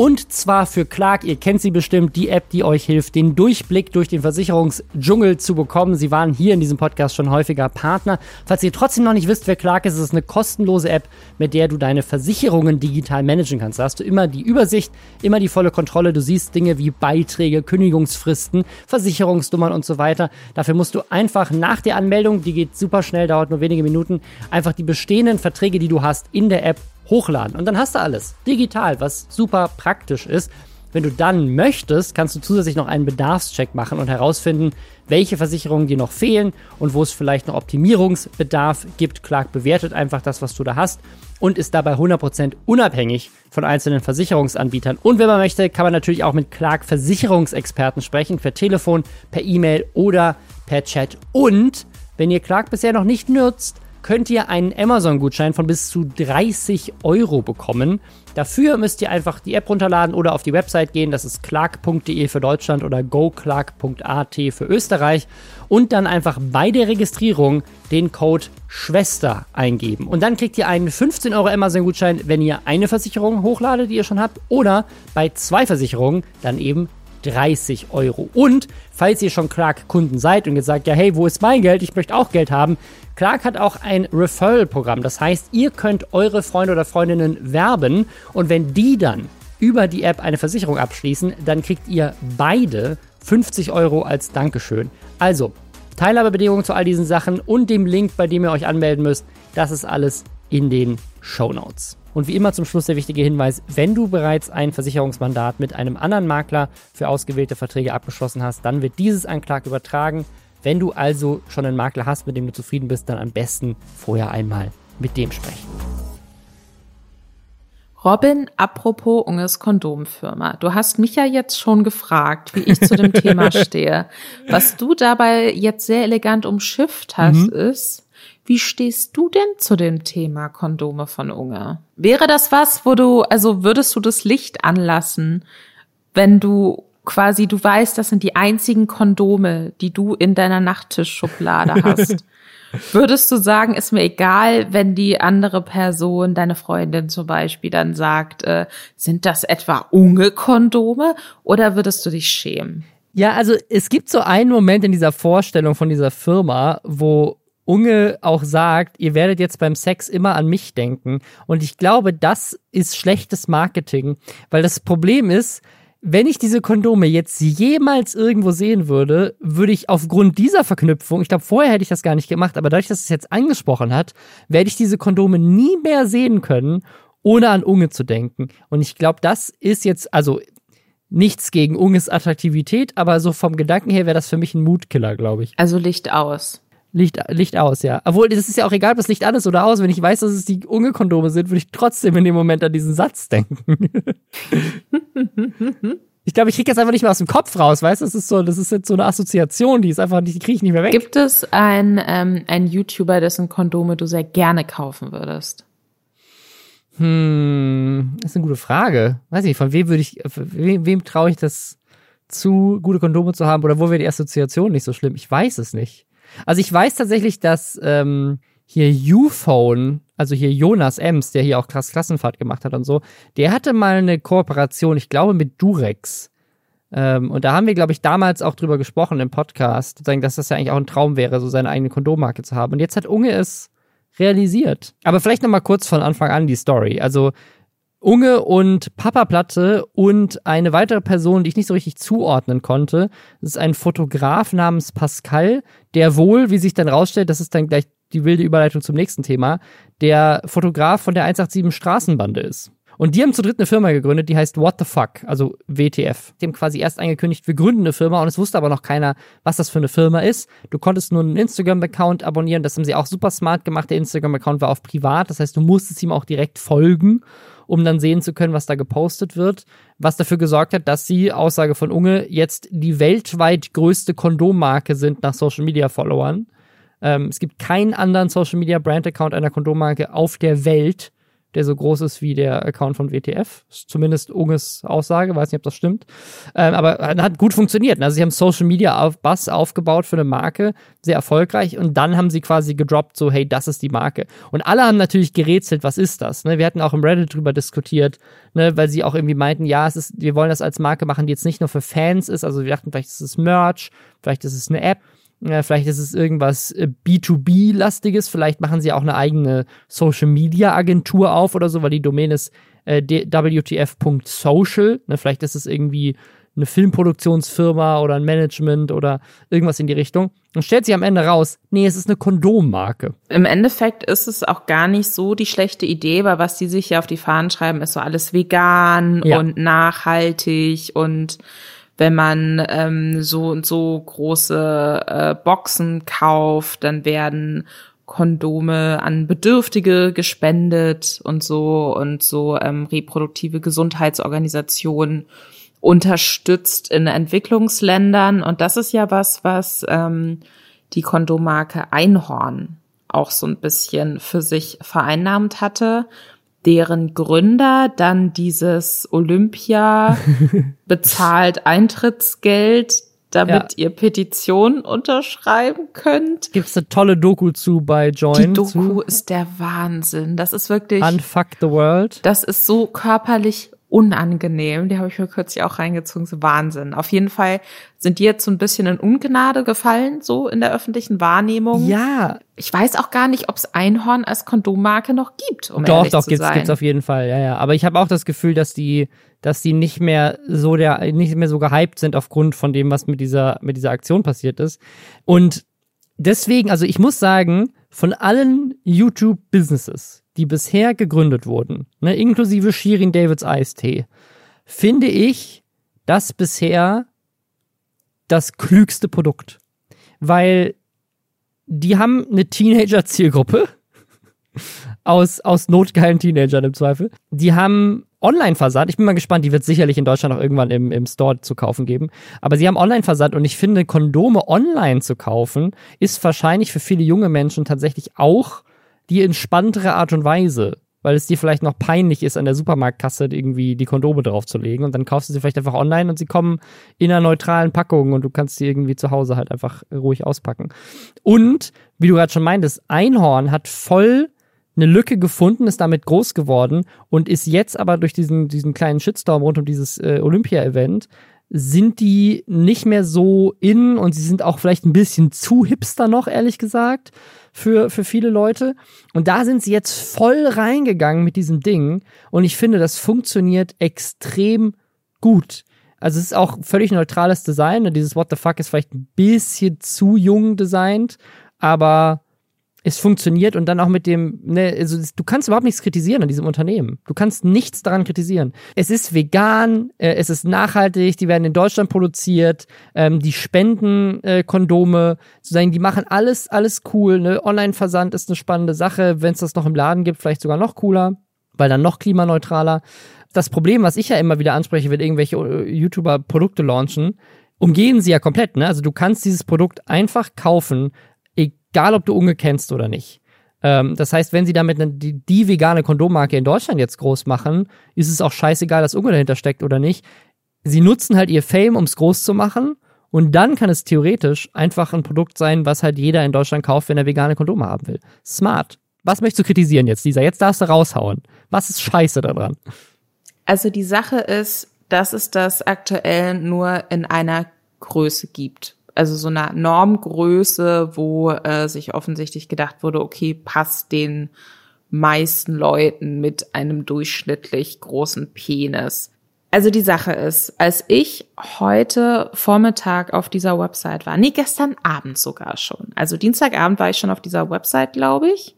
Und zwar für Clark, ihr kennt sie bestimmt, die App, die euch hilft, den Durchblick durch den Versicherungsdschungel zu bekommen. Sie waren hier in diesem Podcast schon häufiger Partner. Falls ihr trotzdem noch nicht wisst, wer Clark ist, ist es eine kostenlose App, mit der du deine Versicherungen digital managen kannst. Da hast du immer die Übersicht, immer die volle Kontrolle. Du siehst Dinge wie Beiträge, Kündigungsfristen, Versicherungsnummern und so weiter. Dafür musst du einfach nach der Anmeldung, die geht super schnell, dauert nur wenige Minuten, einfach die bestehenden Verträge, die du hast, in der App hochladen. Und dann hast du alles digital, was super praktisch ist. Wenn du dann möchtest, kannst du zusätzlich noch einen Bedarfscheck machen und herausfinden, welche Versicherungen dir noch fehlen und wo es vielleicht noch Optimierungsbedarf gibt. Clark bewertet einfach das, was du da hast und ist dabei 100% unabhängig von einzelnen Versicherungsanbietern. Und wenn man möchte, kann man natürlich auch mit Clark Versicherungsexperten sprechen, per Telefon, per E-Mail oder per Chat. Und wenn ihr Clark bisher noch nicht nutzt, könnt ihr einen Amazon-Gutschein von bis zu 30 Euro bekommen. Dafür müsst ihr einfach die App runterladen oder auf die Website gehen. Das ist clark.de für Deutschland oder goclark.at für Österreich. Und dann einfach bei der Registrierung den Code Schwester eingeben. Und dann kriegt ihr einen 15 Euro Amazon-Gutschein, wenn ihr eine Versicherung hochladet, die ihr schon habt. Oder bei zwei Versicherungen dann eben 30 Euro. Und falls ihr schon Clark-Kunden seid und gesagt, ja, hey, wo ist mein Geld? Ich möchte auch Geld haben, Clark hat auch ein Referral-Programm. Das heißt, ihr könnt eure Freunde oder Freundinnen werben und wenn die dann über die App eine Versicherung abschließen, dann kriegt ihr beide 50 Euro als Dankeschön. Also, Teilhabebedingungen zu all diesen Sachen und dem Link, bei dem ihr euch anmelden müsst, das ist alles in den Show Notes. Und wie immer zum Schluss der wichtige Hinweis, wenn du bereits ein Versicherungsmandat mit einem anderen Makler für ausgewählte Verträge abgeschlossen hast, dann wird dieses an Clark übertragen. Wenn du also schon einen Makler hast, mit dem du zufrieden bist, dann am besten vorher einmal mit dem sprechen. Robin, apropos Unges Kondomfirma. Du hast mich ja jetzt schon gefragt, wie ich zu dem Thema stehe. Was du dabei jetzt sehr elegant umschifft hast, mhm. ist, wie stehst du denn zu dem Thema Kondome von Unge? Wäre das was, wo du, also würdest du das Licht anlassen, wenn du quasi, du weißt, das sind die einzigen Kondome, die du in deiner Nachttischschublade hast. Würdest du sagen, ist mir egal, wenn die andere Person, deine Freundin zum Beispiel, dann sagt, äh, sind das etwa Unge-Kondome oder würdest du dich schämen? Ja, also es gibt so einen Moment in dieser Vorstellung von dieser Firma, wo Unge auch sagt, ihr werdet jetzt beim Sex immer an mich denken. Und ich glaube, das ist schlechtes Marketing, weil das Problem ist, wenn ich diese Kondome jetzt jemals irgendwo sehen würde, würde ich aufgrund dieser Verknüpfung, ich glaube, vorher hätte ich das gar nicht gemacht, aber dadurch, dass es jetzt angesprochen hat, werde ich diese Kondome nie mehr sehen können, ohne an Unge zu denken. Und ich glaube, das ist jetzt, also nichts gegen Unges Attraktivität, aber so vom Gedanken her wäre das für mich ein Mutkiller, glaube ich. Also Licht aus. Licht, Licht aus, ja. Obwohl, es ist ja auch egal, ob das Licht an ist oder aus. Wenn ich weiß, dass es die Unge-Kondome sind, würde ich trotzdem in dem Moment an diesen Satz denken. ich glaube, ich kriege jetzt einfach nicht mehr aus dem Kopf raus, weißt du? Das ist so, das ist jetzt so eine Assoziation, die ist einfach, die kriege ich nicht mehr weg. Gibt es ein, ähm, ein YouTuber, dessen Kondome du sehr gerne kaufen würdest? Hm, das ist eine gute Frage. Weiß nicht, von wem würde ich, wem, wem traue ich das zu, gute Kondome zu haben oder wo wäre die Assoziation nicht so schlimm? Ich weiß es nicht. Also ich weiß tatsächlich, dass ähm, hier Uphone, also hier Jonas Ems, der hier auch krass Klassenfahrt gemacht hat und so, der hatte mal eine Kooperation, ich glaube, mit Durex. Ähm, und da haben wir, glaube ich, damals auch drüber gesprochen im Podcast, dass das ja eigentlich auch ein Traum wäre, so seine eigene Kondommarke zu haben. Und jetzt hat Unge es realisiert. Aber vielleicht noch mal kurz von Anfang an die Story. Also Unge und Papa Platte und eine weitere Person, die ich nicht so richtig zuordnen konnte. Das ist ein Fotograf namens Pascal, der wohl, wie sich dann rausstellt, das ist dann gleich die wilde Überleitung zum nächsten Thema, der Fotograf von der 187 Straßenbande ist. Und die haben zu dritt eine Firma gegründet, die heißt What the Fuck, also WTF. Die haben quasi erst angekündigt, wir gründen eine Firma und es wusste aber noch keiner, was das für eine Firma ist. Du konntest nur einen Instagram-Account abonnieren, das haben sie auch super smart gemacht. Der Instagram-Account war auf privat, das heißt, du musstest ihm auch direkt folgen, um dann sehen zu können, was da gepostet wird. Was dafür gesorgt hat, dass sie, Aussage von Unge, jetzt die weltweit größte Kondommarke sind nach Social-Media-Followern. Ähm, es gibt keinen anderen Social-Media-Brand-Account einer Kondommarke auf der Welt, der so groß ist wie der Account von WTF. Zumindest Unges Aussage, weiß nicht, ob das stimmt. Ähm, aber hat gut funktioniert. Also sie haben Social Media auf Bass aufgebaut für eine Marke, sehr erfolgreich. Und dann haben sie quasi gedroppt, so, hey, das ist die Marke. Und alle haben natürlich gerätselt, was ist das? Ne? Wir hatten auch im Reddit drüber diskutiert, ne? weil sie auch irgendwie meinten, ja, es ist, wir wollen das als Marke machen, die jetzt nicht nur für Fans ist. Also wir dachten, vielleicht ist es Merch, vielleicht ist es eine App. Ja, vielleicht ist es irgendwas äh, B2B-lastiges, vielleicht machen sie auch eine eigene Social-Media-Agentur auf oder so, weil die Domain ist äh, WTF.social. Ne, vielleicht ist es irgendwie eine Filmproduktionsfirma oder ein Management oder irgendwas in die Richtung. Und stellt sich am Ende raus, nee, es ist eine Kondommarke. Im Endeffekt ist es auch gar nicht so die schlechte Idee, weil was die sich ja auf die Fahnen schreiben, ist so alles vegan ja. und nachhaltig und wenn man ähm, so und so große äh, Boxen kauft, dann werden Kondome an Bedürftige gespendet und so und so ähm, reproduktive Gesundheitsorganisationen unterstützt in Entwicklungsländern. Und das ist ja was, was ähm, die Kondommarke Einhorn auch so ein bisschen für sich vereinnahmt hatte deren Gründer dann dieses Olympia bezahlt Eintrittsgeld, damit ja. ihr Petition unterschreiben könnt. Gibt's eine tolle Doku zu bei Join. Die Doku zu. ist der Wahnsinn. Das ist wirklich. Unfuck the World. Das ist so körperlich unangenehm. Die habe ich mir kürzlich auch reingezogen. So Wahnsinn. Auf jeden Fall sind die jetzt so ein bisschen in Ungnade gefallen, so in der öffentlichen Wahrnehmung. Ja. Ich weiß auch gar nicht, ob es Einhorn als Kondommarke noch gibt, um doch, ehrlich doch, gibt's, sein. gibt's auf jeden Fall, ja, ja. Aber ich habe auch das Gefühl, dass die, dass die nicht mehr so der, nicht mehr so gehypt sind aufgrund von dem, was mit dieser, mit dieser Aktion passiert ist. Und deswegen, also ich muss sagen, von allen YouTube-Businesses, die bisher gegründet wurden, ne, inklusive Shirin Davids Eistee, finde ich das bisher das klügste Produkt. Weil die haben eine Teenager-Zielgruppe aus, aus notgeilen Teenagern im Zweifel. Die haben Online-Versand. Ich bin mal gespannt, die wird sicherlich in Deutschland auch irgendwann im, im Store zu kaufen geben. Aber sie haben Online-Versand und ich finde, Kondome online zu kaufen, ist wahrscheinlich für viele junge Menschen tatsächlich auch die entspanntere Art und Weise, weil es dir vielleicht noch peinlich ist, an der Supermarktkasse irgendwie die Kondome draufzulegen und dann kaufst du sie vielleicht einfach online und sie kommen in einer neutralen Packung und du kannst sie irgendwie zu Hause halt einfach ruhig auspacken. Und, wie du gerade schon meintest, Einhorn hat voll eine Lücke gefunden, ist damit groß geworden und ist jetzt aber durch diesen, diesen kleinen Shitstorm rund um dieses äh, Olympia-Event sind die nicht mehr so in und sie sind auch vielleicht ein bisschen zu hipster noch, ehrlich gesagt für, für viele Leute. Und da sind sie jetzt voll reingegangen mit diesem Ding. Und ich finde, das funktioniert extrem gut. Also es ist auch völlig neutrales Design. Dieses What the fuck ist vielleicht ein bisschen zu jung designt, aber es funktioniert und dann auch mit dem, ne, also du kannst überhaupt nichts kritisieren an diesem Unternehmen. Du kannst nichts daran kritisieren. Es ist vegan, äh, es ist nachhaltig, die werden in Deutschland produziert, ähm, die spenden äh, Kondome, sozusagen, die machen alles, alles cool. Ne? Online-Versand ist eine spannende Sache, wenn es das noch im Laden gibt, vielleicht sogar noch cooler, weil dann noch klimaneutraler. Das Problem, was ich ja immer wieder anspreche, wenn irgendwelche äh, YouTuber Produkte launchen, umgehen sie ja komplett. Ne? Also du kannst dieses Produkt einfach kaufen, egal ob du Unge kennst oder nicht. Ähm, das heißt, wenn sie damit die, die, vegane Kondommarke in Deutschland jetzt groß machen, ist es auch scheißegal, dass Unge dahinter steckt oder nicht. Sie nutzen halt ihr Fame, um es groß zu machen. Und dann kann es theoretisch einfach ein Produkt sein, was halt jeder in Deutschland kauft, wenn er vegane Kondome haben will. Smart. Was möchtest du kritisieren jetzt, Lisa? Jetzt darfst du raushauen. Was ist scheiße daran? Also die Sache ist, dass es das aktuell nur in einer Größe gibt also so einer Normgröße, wo äh, sich offensichtlich gedacht wurde, okay, passt den meisten Leuten mit einem durchschnittlich großen Penis. Also die Sache ist, als ich heute Vormittag auf dieser Website war, nee, gestern Abend sogar schon, also Dienstagabend war ich schon auf dieser Website, glaube ich,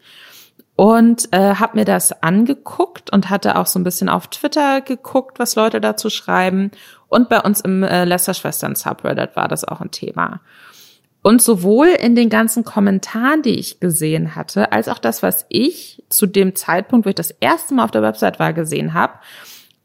und äh, habe mir das angeguckt und hatte auch so ein bisschen auf Twitter geguckt, was Leute dazu schreiben und bei uns im äh, Lester-Schwestern Subreddit war das auch ein Thema. Und sowohl in den ganzen Kommentaren, die ich gesehen hatte, als auch das, was ich zu dem Zeitpunkt, wo ich das erste Mal auf der Website war, gesehen habe,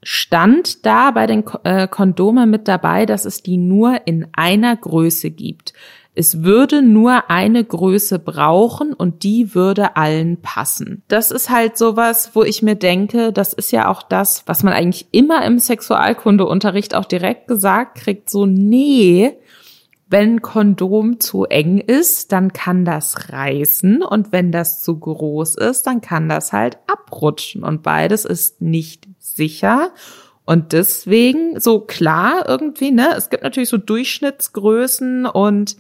stand da bei den äh, Kondomen mit dabei, dass es die nur in einer Größe gibt. Es würde nur eine Größe brauchen und die würde allen passen. Das ist halt sowas, wo ich mir denke, das ist ja auch das, was man eigentlich immer im Sexualkundeunterricht auch direkt gesagt kriegt, so nee, wenn Kondom zu eng ist, dann kann das reißen und wenn das zu groß ist, dann kann das halt abrutschen und beides ist nicht sicher. Und deswegen, so klar irgendwie, ne, es gibt natürlich so Durchschnittsgrößen und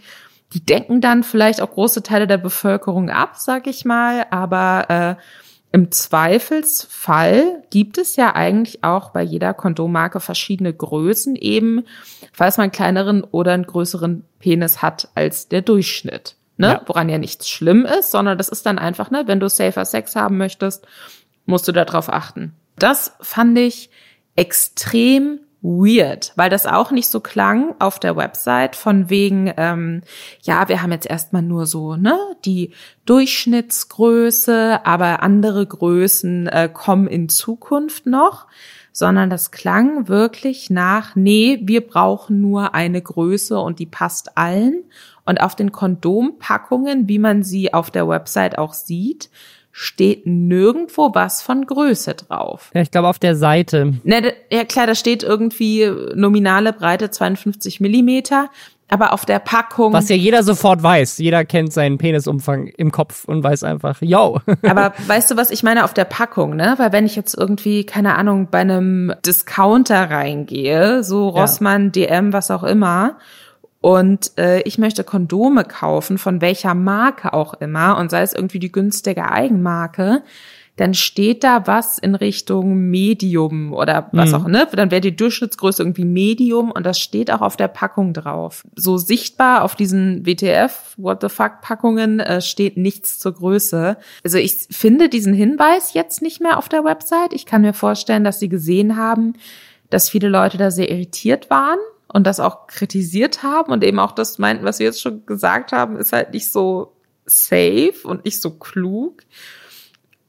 die decken dann vielleicht auch große Teile der Bevölkerung ab, sag ich mal, aber äh, im Zweifelsfall gibt es ja eigentlich auch bei jeder Kondommarke verschiedene Größen eben, falls man einen kleineren oder einen größeren Penis hat als der Durchschnitt. Ne? Ja. Woran ja nichts schlimm ist, sondern das ist dann einfach, ne, wenn du safer Sex haben möchtest, musst du darauf achten. Das fand ich extrem weird, weil das auch nicht so klang auf der Website von wegen, ähm, ja, wir haben jetzt erstmal nur so, ne, die Durchschnittsgröße, aber andere Größen äh, kommen in Zukunft noch, sondern das klang wirklich nach, nee, wir brauchen nur eine Größe und die passt allen. Und auf den Kondompackungen, wie man sie auf der Website auch sieht, steht nirgendwo was von Größe drauf. Ja, ich glaube auf der Seite. Ne, ja klar, da steht irgendwie nominale Breite 52 Millimeter, aber auf der Packung. Was ja jeder sofort weiß. Jeder kennt seinen Penisumfang im Kopf und weiß einfach, yo. aber weißt du, was ich meine auf der Packung, ne? Weil wenn ich jetzt irgendwie, keine Ahnung, bei einem Discounter reingehe, so Rossmann, ja. DM, was auch immer, und äh, ich möchte Kondome kaufen, von welcher Marke auch immer, und sei es irgendwie die günstige Eigenmarke, dann steht da was in Richtung Medium oder was mhm. auch, ne? Dann wäre die Durchschnittsgröße irgendwie Medium und das steht auch auf der Packung drauf. So sichtbar auf diesen WTF, What the fuck Packungen äh, steht nichts zur Größe. Also ich finde diesen Hinweis jetzt nicht mehr auf der Website. Ich kann mir vorstellen, dass sie gesehen haben, dass viele Leute da sehr irritiert waren und das auch kritisiert haben und eben auch das meinten, was wir jetzt schon gesagt haben, ist halt nicht so safe und nicht so klug.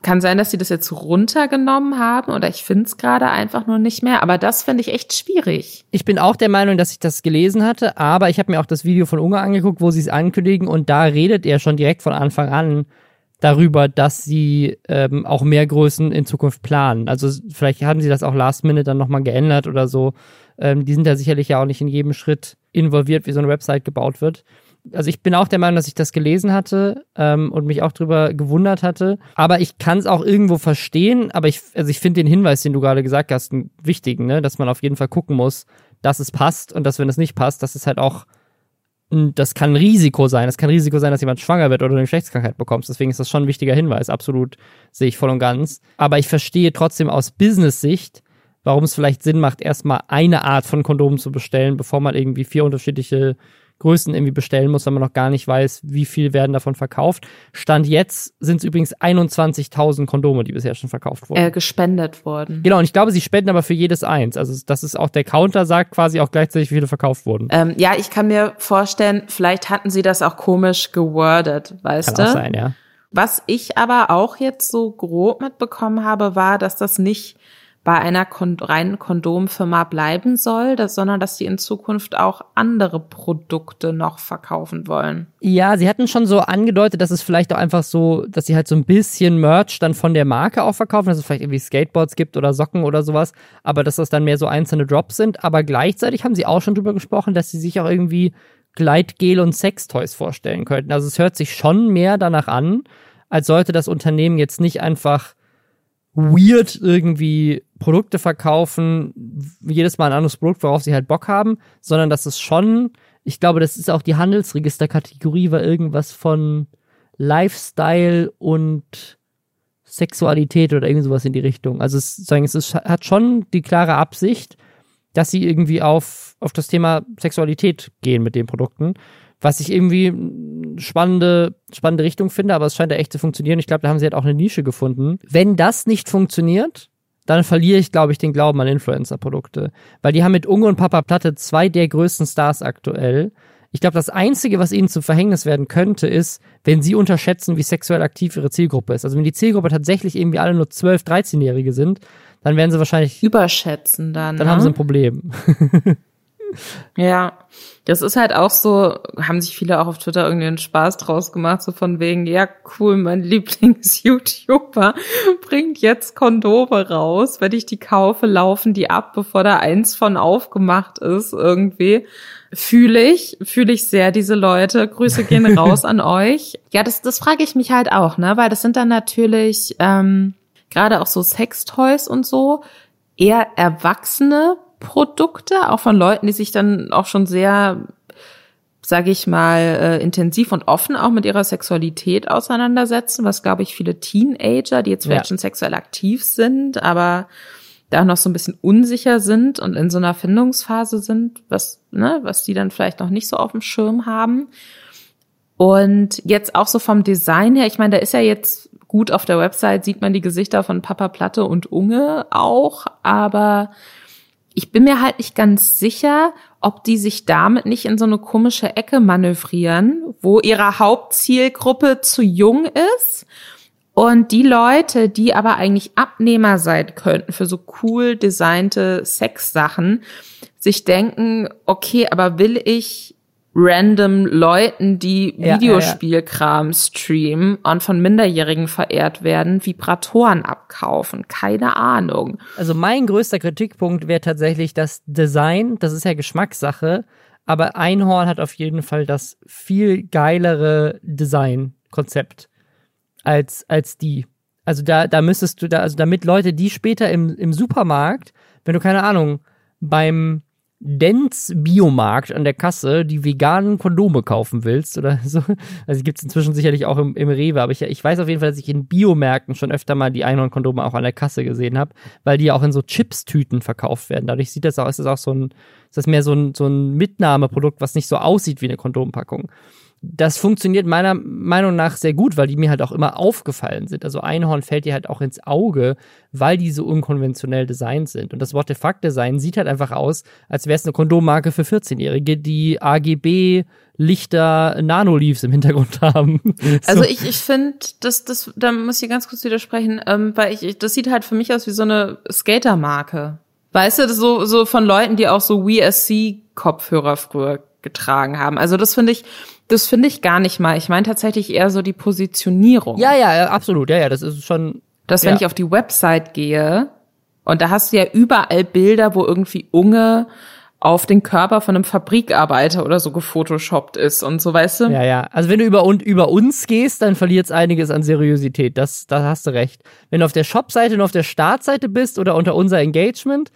Kann sein, dass sie das jetzt runtergenommen haben oder ich finde es gerade einfach nur nicht mehr. Aber das finde ich echt schwierig. Ich bin auch der Meinung, dass ich das gelesen hatte, aber ich habe mir auch das Video von Unge angeguckt, wo sie es ankündigen und da redet er schon direkt von Anfang an darüber, dass sie ähm, auch mehr Größen in Zukunft planen. Also vielleicht haben sie das auch last minute dann nochmal geändert oder so. Ähm, die sind da sicherlich ja auch nicht in jedem Schritt involviert, wie so eine Website gebaut wird. Also ich bin auch der Meinung, dass ich das gelesen hatte ähm, und mich auch drüber gewundert hatte. Aber ich kann es auch irgendwo verstehen. Aber ich, also ich finde den Hinweis, den du gerade gesagt hast, einen wichtigen, ne? dass man auf jeden Fall gucken muss, dass es passt und dass wenn es nicht passt, dass es halt auch das kann ein Risiko sein. Es kann ein Risiko sein, dass jemand schwanger wird oder eine Geschlechtskrankheit bekommst. Deswegen ist das schon ein wichtiger Hinweis. Absolut sehe ich voll und ganz. Aber ich verstehe trotzdem aus Business-Sicht, warum es vielleicht Sinn macht, erstmal eine Art von Kondomen zu bestellen, bevor man irgendwie vier unterschiedliche Größen irgendwie bestellen muss, wenn man noch gar nicht weiß, wie viel werden davon verkauft. Stand jetzt sind es übrigens 21.000 Kondome, die bisher schon verkauft wurden. Äh, gespendet wurden. Genau, und ich glaube, sie spenden aber für jedes eins. Also das ist auch der Counter sagt quasi auch gleichzeitig, wie viele verkauft wurden. Ähm, ja, ich kann mir vorstellen, vielleicht hatten sie das auch komisch gewordet, weißt Kann du? auch sein, ja. Was ich aber auch jetzt so grob mitbekommen habe, war, dass das nicht bei einer kon reinen Kondomfirma bleiben soll, dass, sondern dass sie in Zukunft auch andere Produkte noch verkaufen wollen. Ja, sie hatten schon so angedeutet, dass es vielleicht auch einfach so, dass sie halt so ein bisschen Merch dann von der Marke auch verkaufen, dass es vielleicht irgendwie Skateboards gibt oder Socken oder sowas, aber dass das dann mehr so einzelne Drops sind. Aber gleichzeitig haben sie auch schon drüber gesprochen, dass sie sich auch irgendwie Gleitgel und Sextoys vorstellen könnten. Also es hört sich schon mehr danach an, als sollte das Unternehmen jetzt nicht einfach weird irgendwie Produkte verkaufen, jedes Mal ein anderes Produkt, worauf sie halt Bock haben, sondern dass es schon, ich glaube, das ist auch die Handelsregisterkategorie, war irgendwas von Lifestyle und Sexualität oder irgend sowas in die Richtung. Also es, es ist, hat schon die klare Absicht, dass sie irgendwie auf, auf das Thema Sexualität gehen mit den Produkten was ich irgendwie spannende, spannende Richtung finde, aber es scheint ja echt zu funktionieren. Ich glaube, da haben sie halt auch eine Nische gefunden. Wenn das nicht funktioniert, dann verliere ich, glaube ich, den Glauben an Influencer-Produkte. Weil die haben mit Unge und Papa Platte zwei der größten Stars aktuell. Ich glaube, das Einzige, was ihnen zum Verhängnis werden könnte, ist, wenn sie unterschätzen, wie sexuell aktiv ihre Zielgruppe ist. Also wenn die Zielgruppe tatsächlich irgendwie alle nur 12, 13-Jährige sind, dann werden sie wahrscheinlich. Überschätzen dann. Dann ne? haben sie ein Problem. Ja, das ist halt auch so, haben sich viele auch auf Twitter irgendwie einen Spaß draus gemacht, so von wegen, ja cool, mein Lieblings-YouTuber bringt jetzt Kondome raus. Wenn ich die kaufe, laufen die ab, bevor da eins von aufgemacht ist irgendwie. Fühle ich, fühle ich sehr diese Leute. Grüße gehen raus an euch. Ja, das, das frage ich mich halt auch, ne? Weil das sind dann natürlich ähm, gerade auch so Sextoys und so eher erwachsene Produkte, auch von Leuten, die sich dann auch schon sehr, sage ich mal, äh, intensiv und offen auch mit ihrer Sexualität auseinandersetzen, was glaube ich viele Teenager, die jetzt vielleicht Ja. schon sexuell aktiv sind, aber da noch so ein bisschen unsicher sind und in so einer Findungsphase sind, was, ne, was die dann vielleicht noch nicht so auf dem Schirm haben. Und jetzt auch so vom Design her, ich meine, da ist ja jetzt gut auf der Website, sieht man die Gesichter von Papa Platte und Unge auch, aber ich bin mir halt nicht ganz sicher, ob die sich damit nicht in so eine komische Ecke manövrieren, wo ihre Hauptzielgruppe zu jung ist und die Leute, die aber eigentlich Abnehmer sein könnten für so cool designte Sexsachen, sich denken, okay, aber will ich random Leuten, die Ja. Videospielkram streamen und von Minderjährigen verehrt werden, Vibratoren abkaufen? Keine Ahnung. Also mein größter Kritikpunkt wäre tatsächlich das Design. Das ist ja Geschmackssache. Aber Einhorn hat auf jeden Fall das viel geilere Design-Konzept als, als die. Also da, da müsstest du da, also damit Leute, die später im, im Supermarkt, wenn du keine Ahnung, beim Dents Biomarkt an der Kasse die veganen Kondome kaufen willst oder so. Also gibt's inzwischen sicherlich auch im, im Rewe, aber ich, ich weiß auf jeden Fall, dass ich in Biomärkten schon öfter mal die Einhornkondome auch an der Kasse gesehen habe, weil die ja auch in so Chips-Tüten verkauft werden. Dadurch sieht das auch, ist das auch so ein, ist das mehr so ein, so ein Mitnahmeprodukt, was nicht so aussieht wie eine Kondompackung. Das funktioniert meiner Meinung nach sehr gut, weil die mir halt auch immer aufgefallen sind. Also Einhorn fällt dir halt auch ins Auge, weil die so unkonventionell designt sind. Und das What the fuck Design sieht halt einfach aus, als wäre es eine Kondommarke für 14-Jährige, die AGB Lichter Nanoleaves im Hintergrund haben. Also so. ich, ich finde, das, das, da muss ich ganz kurz widersprechen, ähm, weil ich, ich, das sieht halt für mich aus wie so eine Skatermarke. Weißt du, so, so von Leuten, die auch so We SC Kopfhörer früher getragen haben. Also das finde ich, Das finde ich gar nicht mal. Ich meine tatsächlich eher so die Positionierung. Ja, ja, absolut. Ja, ja, das ist schon. Dass wenn ja. ich auf die Website gehe und da hast du ja überall Bilder, wo irgendwie Unge auf den Körper von einem Fabrikarbeiter oder so gefotoshoppt ist und so, weißt du? Ja, ja. Also wenn du über, und, über uns gehst, dann verliert es einiges an Seriosität. Das, da hast du recht. Wenn du auf der Shop-Seite nur auf der Startseite bist oder unter unser Engagement,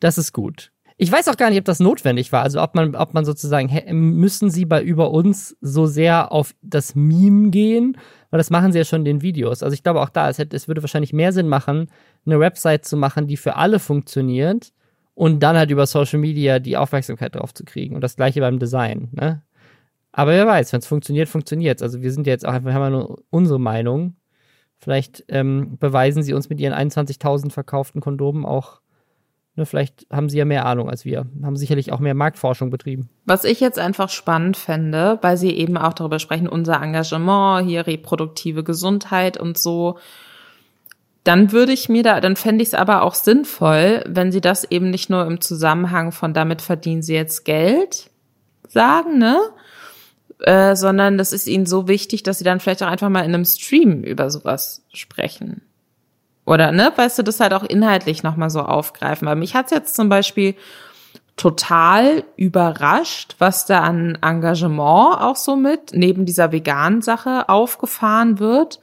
das ist gut. Ich weiß auch gar nicht, ob das notwendig war. Also ob man, ob man sozusagen, müssen sie bei über uns so sehr auf das Meme gehen? Weil das machen sie ja schon in den Videos. Also ich glaube auch da, es, hätte, es würde wahrscheinlich mehr Sinn machen, eine Website zu machen, die für alle funktioniert und dann halt über Social Media die Aufmerksamkeit drauf zu kriegen. Und das gleiche beim Design, ne? Aber wer weiß, wenn es funktioniert, funktioniert Also wir sind ja jetzt auch einfach, nur unsere Meinung. Vielleicht ähm, beweisen sie uns mit ihren 21.000 verkauften Kondomen auch, ne, vielleicht haben sie ja mehr Ahnung als wir, haben sicherlich auch mehr Marktforschung betrieben. Was ich jetzt einfach spannend fände, weil sie eben auch darüber sprechen, unser Engagement, hier reproduktive Gesundheit und so, dann würde ich mir da, dann fände ich es aber auch sinnvoll, wenn sie das eben nicht nur im Zusammenhang von damit verdienen sie jetzt Geld sagen, ne? Äh, sondern das ist ihnen so wichtig, dass sie dann vielleicht auch einfach mal in einem Stream über sowas sprechen. Oder, ne, weißt du, das halt auch inhaltlich nochmal so aufgreifen. Weil mich hat's jetzt zum Beispiel total überrascht, was da an Engagement auch so mit neben dieser veganen Sache aufgefahren wird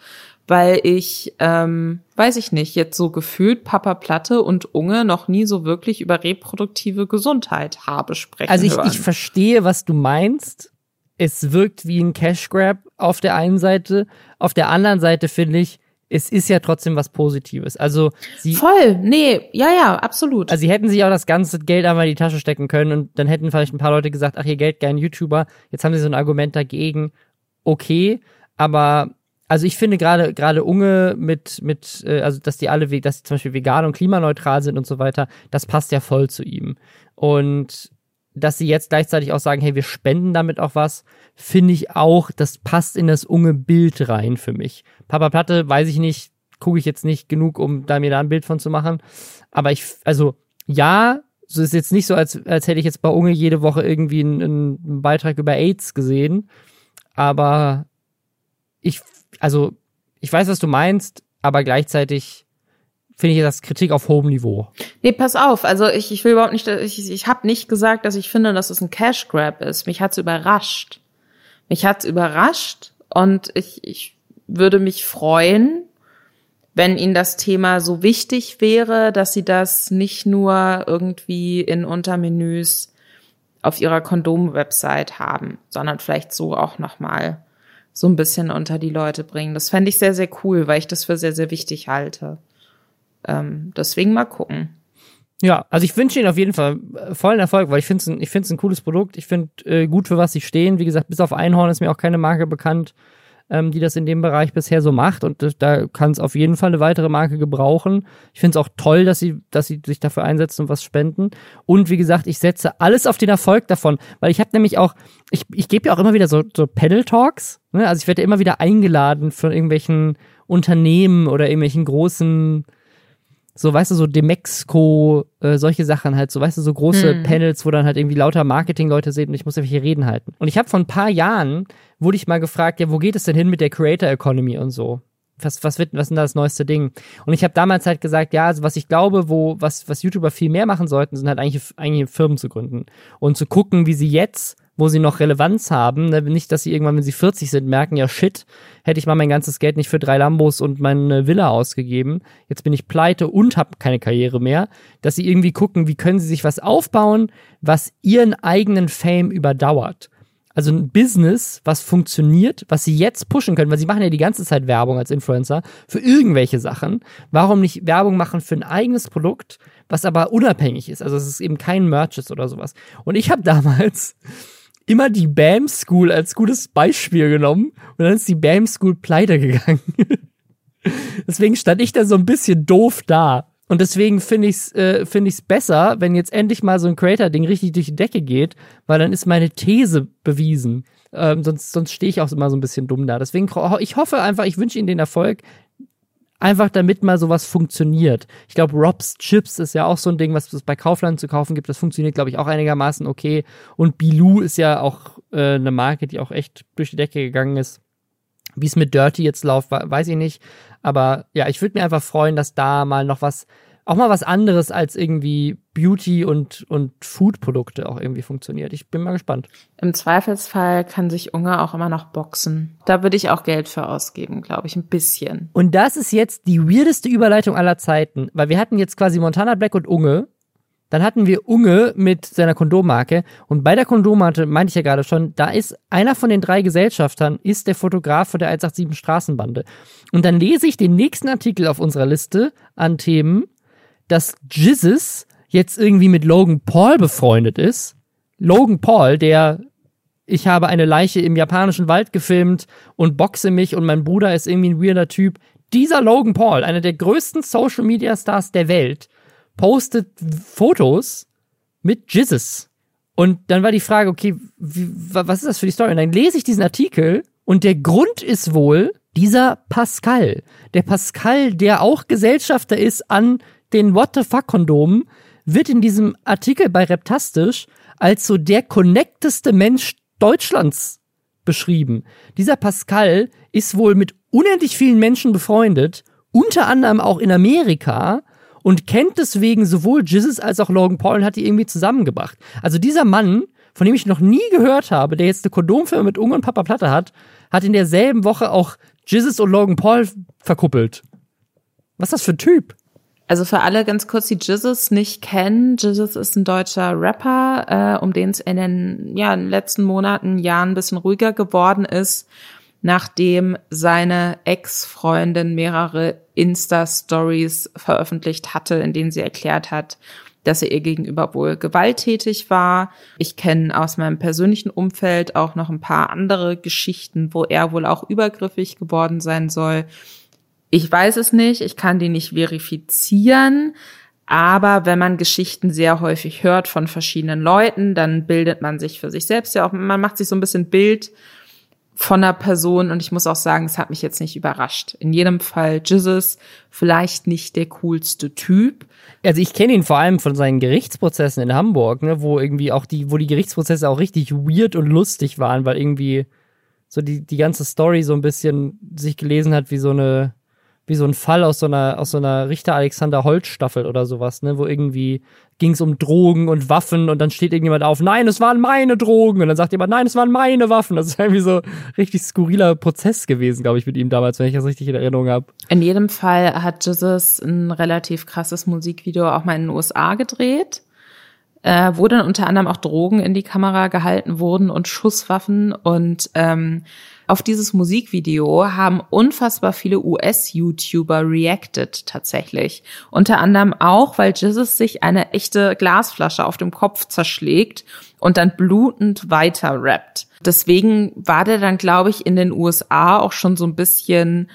weil ich, ähm, weiß ich nicht, jetzt so gefühlt Papa Platte und Unge noch nie so wirklich über reproduktive Gesundheit habe sprechen Also ich, hören. ich verstehe, was du meinst. Es wirkt wie ein Cash Grab auf der einen Seite. Auf der anderen Seite finde ich, es ist ja trotzdem was Positives. Also sie voll, nee, ja, ja, absolut. Also sie hätten sich auch das ganze Geld einmal in die Tasche stecken können und dann hätten vielleicht ein paar Leute gesagt, ach ihr Geld gern YouTuber. Jetzt haben sie so ein Argument dagegen. Okay, aber also ich finde gerade gerade Unge mit mit äh, also dass die alle dass die zum Beispiel vegan und klimaneutral sind und so weiter, das passt ja voll zu ihm. Und dass sie jetzt gleichzeitig auch sagen, hey, wir spenden damit auch was, finde ich auch, das passt in das unge Bild rein für mich. Papa Platte, weiß ich nicht, gucke ich jetzt nicht genug, um da mir da ein Bild von zu machen. Aber ich, also ja, so ist jetzt nicht so, als, als hätte ich jetzt bei Unge jede Woche irgendwie einen, einen Beitrag über AIDS gesehen. Aber ich also ich weiß, was du meinst, aber gleichzeitig finde ich das Kritik auf hohem Niveau. Nee, pass auf, also ich, ich will überhaupt nicht, ich, ich habe nicht gesagt, dass ich finde, dass es ein Cash Grab ist. Mich hat's überrascht. Mich hat's überrascht und ich, ich würde mich freuen, wenn ihnen das Thema so wichtig wäre, dass sie das nicht nur irgendwie in Untermenüs auf ihrer Kondom-Website haben, sondern vielleicht so auch nochmal so ein bisschen unter die Leute bringen. Das fände ich sehr, sehr cool, weil ich das für sehr, sehr wichtig halte. Ähm, deswegen mal gucken. Ja, also ich wünsche Ihnen auf jeden Fall äh, vollen Erfolg, weil ich finde es ein, ein cooles Produkt. Ich finde äh, gut, für was Sie stehen. Wie gesagt, bis auf Einhorn ist mir auch keine Marke bekannt, ähm, die das in dem Bereich bisher so macht. Und da kann es auf jeden Fall eine weitere Marke gebrauchen. Ich finde es auch toll, dass sie, dass sie sich dafür einsetzen und was spenden. Und wie gesagt, ich setze alles auf den Erfolg davon, weil ich habe nämlich auch, ich, ich gebe ja auch immer wieder so, so Panel-Talks. Ne? Also ich werde immer wieder eingeladen von irgendwelchen Unternehmen oder irgendwelchen großen so, weißt du, so Demexco, äh, solche Sachen halt, so, weißt du, so große Hm. Panels, wo dann halt irgendwie lauter Marketing-Leute sind und ich muss irgendwelche Reden halten. Und ich habe vor ein paar Jahren, wurde ich mal gefragt, ja, wo geht es denn hin mit der Creator Economy und so? Was, was wird, was ist denn da das neueste Ding? Und ich habe damals halt gesagt, ja, also was ich glaube, wo, was, was YouTuber viel mehr machen sollten, sind halt eigentlich, eigentlich Firmen zu gründen. Und zu gucken, wie sie jetzt, wo sie noch Relevanz haben, ne, nicht, dass sie irgendwann, wenn sie 40 sind, merken, ja shit, hätte ich mal mein ganzes Geld nicht für drei Lambos und meine Villa ausgegeben. Jetzt bin ich pleite und habe keine Karriere mehr. Dass sie irgendwie gucken, wie können sie sich was aufbauen, was ihren eigenen Fame überdauert. Also ein Business, was funktioniert, was sie jetzt pushen können, weil sie machen ja die ganze Zeit Werbung als Influencer für irgendwelche Sachen. Warum nicht Werbung machen für ein eigenes Produkt, was aber unabhängig ist? Also es ist eben kein Merch ist oder sowas. Und ich habe damals immer die BAM School als gutes Beispiel genommen und dann ist die BAM School pleite gegangen. deswegen stand ich da so ein bisschen doof da. Und deswegen finde ich es äh, find besser, wenn jetzt endlich mal so ein Creator-Ding richtig durch die Decke geht, weil dann ist meine These bewiesen. Ähm, sonst sonst stehe ich auch immer so ein bisschen dumm da. Deswegen, ich hoffe einfach, ich wünsche Ihnen den Erfolg. Einfach damit mal sowas funktioniert. Ich glaube, Rob's Chips ist ja auch so ein Ding, was es bei Kaufland zu kaufen gibt. Das funktioniert, glaube ich, auch einigermaßen okay. Und Bilou ist ja auch äh, eine Marke, die auch echt durch die Decke gegangen ist. Wie es mit Dirty jetzt läuft, weiß ich nicht. Aber ja, ich würde mir einfach freuen, dass da mal noch was auch mal was anderes als irgendwie Beauty und, und Food-Produkte auch irgendwie funktioniert. Ich bin mal gespannt. Im Zweifelsfall kann sich Unge auch immer noch boxen. Da würde ich auch Geld für ausgeben, glaube ich, ein bisschen. Und das ist jetzt die weirdeste Überleitung aller Zeiten, weil wir hatten jetzt quasi Montana Black und Unge. Dann hatten wir Unge mit seiner Kondommarke. Und bei der Kondommarke, meinte ich ja gerade schon, da ist einer von den drei Gesellschaftern, ist der Fotograf von der 187 Straßenbande. Und dann lese ich den nächsten Artikel auf unserer Liste an Themen dass Jizzes jetzt irgendwie mit Logan Paul befreundet ist. Logan Paul, der ich habe eine Leiche im japanischen Wald gefilmt und boxe mich und mein Bruder ist irgendwie ein weirder Typ. Dieser Logan Paul, einer der größten Social Media Stars der Welt, postet Fotos mit Jizzes. Und dann war die Frage, okay, wie, was ist das für die Story? Und dann lese ich diesen Artikel und der Grund ist wohl dieser Pascal. Der Pascal, der auch Gesellschafter ist an den What the fuck Kondomen wird in diesem Artikel bei Reptastisch als so der connecteste Mensch Deutschlands beschrieben. Dieser Pascal ist wohl mit unendlich vielen Menschen befreundet, unter anderem auch in Amerika und kennt deswegen sowohl Jizzes als auch Logan Paul und hat die irgendwie zusammengebracht. Also dieser Mann, von dem ich noch nie gehört habe, der jetzt eine Kondomfirma mit Unge und Papa Platte hat, hat in derselben Woche auch Jizzes und Logan Paul verkuppelt. Was ist das für ein Typ? Also für alle ganz kurz, die Jizzes nicht kennen. Jizzes ist ein deutscher Rapper, äh, um den es in den, ja, in den letzten Monaten, Jahren ein bisschen ruhiger geworden ist, nachdem seine Ex-Freundin mehrere Insta-Stories veröffentlicht hatte, in denen sie erklärt hat, dass er ihr gegenüber wohl gewalttätig war. Ich kenne aus meinem persönlichen Umfeld auch noch ein paar andere Geschichten, wo er wohl auch übergriffig geworden sein soll. Ich weiß es nicht, ich kann die nicht verifizieren, aber wenn man Geschichten sehr häufig hört von verschiedenen Leuten, dann bildet man sich für sich selbst ja auch, man macht sich so ein bisschen Bild von einer Person und ich muss auch sagen, es hat mich jetzt nicht überrascht. In jedem Fall Jesus, vielleicht nicht der coolste Typ. Also ich kenne ihn vor allem von seinen Gerichtsprozessen in Hamburg, ne, wo irgendwie auch die, wo die Gerichtsprozesse auch richtig weird und lustig waren, weil irgendwie so die, die ganze Story so ein bisschen sich gelesen hat wie so eine, wie so ein Fall aus so einer, aus so einer Richter Alexander Holz Staffel oder sowas, ne, wo irgendwie ging es um Drogen und Waffen und dann steht irgendjemand auf, nein, es waren meine Drogen und dann sagt jemand, nein, es waren meine Waffen. Das ist irgendwie so richtig skurriler Prozess gewesen, glaube ich, mit ihm damals, wenn ich das richtig in Erinnerung habe. In jedem Fall hat Jesus ein relativ krasses Musikvideo auch mal in den USA gedreht. Äh, wo dann unter anderem auch Drogen in die Kamera gehalten wurden und Schusswaffen und ähm, auf dieses Musikvideo haben unfassbar viele US-YouTuber reacted tatsächlich. Unter anderem auch, weil Jesus sich eine echte Glasflasche auf dem Kopf zerschlägt und dann blutend weiter rappt. Deswegen war der dann, glaube ich, in den USA auch schon so ein bisschen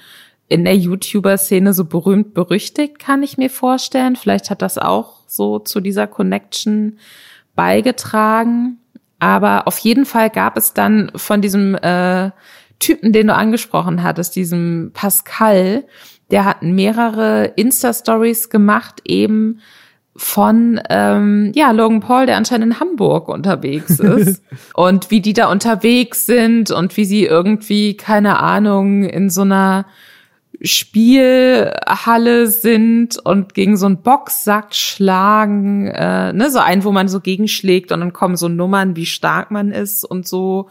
in der YouTuber-Szene so berühmt berüchtigt, kann ich mir vorstellen. Vielleicht hat das auch so zu dieser Connection beigetragen. Aber auf jeden Fall gab es dann von diesem äh, Typen, den du angesprochen hattest, diesem Pascal, der hat mehrere Insta-Stories gemacht, eben von ähm, ja Logan Paul, der anscheinend in Hamburg unterwegs ist und wie die da unterwegs sind und wie sie irgendwie keine Ahnung in so einer Spielhalle sind und gegen so einen Boxsack schlagen, äh, ne, so einen, wo man so gegenschlägt und dann kommen so Nummern, wie stark man ist und so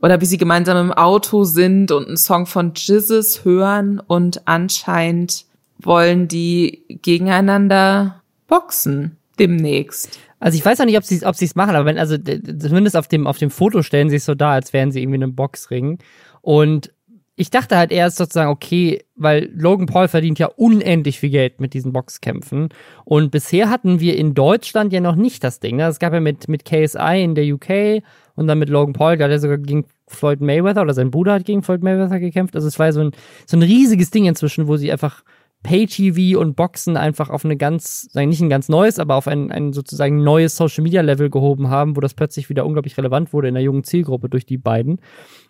oder wie sie gemeinsam im Auto sind und einen Song von Jizzes hören und anscheinend wollen die gegeneinander boxen demnächst. Also ich weiß auch nicht, ob sie ob sie es machen, aber wenn also zumindest auf dem auf dem Foto stellen sie es so da, als wären sie irgendwie in einem Boxring und ich dachte halt erst sozusagen, okay, weil Logan Paul verdient ja unendlich viel Geld mit diesen Boxkämpfen. Und bisher hatten wir in Deutschland ja noch nicht das Ding. Ne? Es gab ja mit, mit KSI in der UK und dann mit Logan Paul, der hat sogar gegen Floyd Mayweather oder sein Bruder hat gegen Floyd Mayweather gekämpft. Also es war ja so ein, so ein riesiges Ding inzwischen, wo sie einfach Pay-TV und Boxen einfach auf eine ganz, nicht ein ganz neues, aber auf ein, ein sozusagen neues Social-Media-Level gehoben haben, wo das plötzlich wieder unglaublich relevant wurde in der jungen Zielgruppe durch die beiden.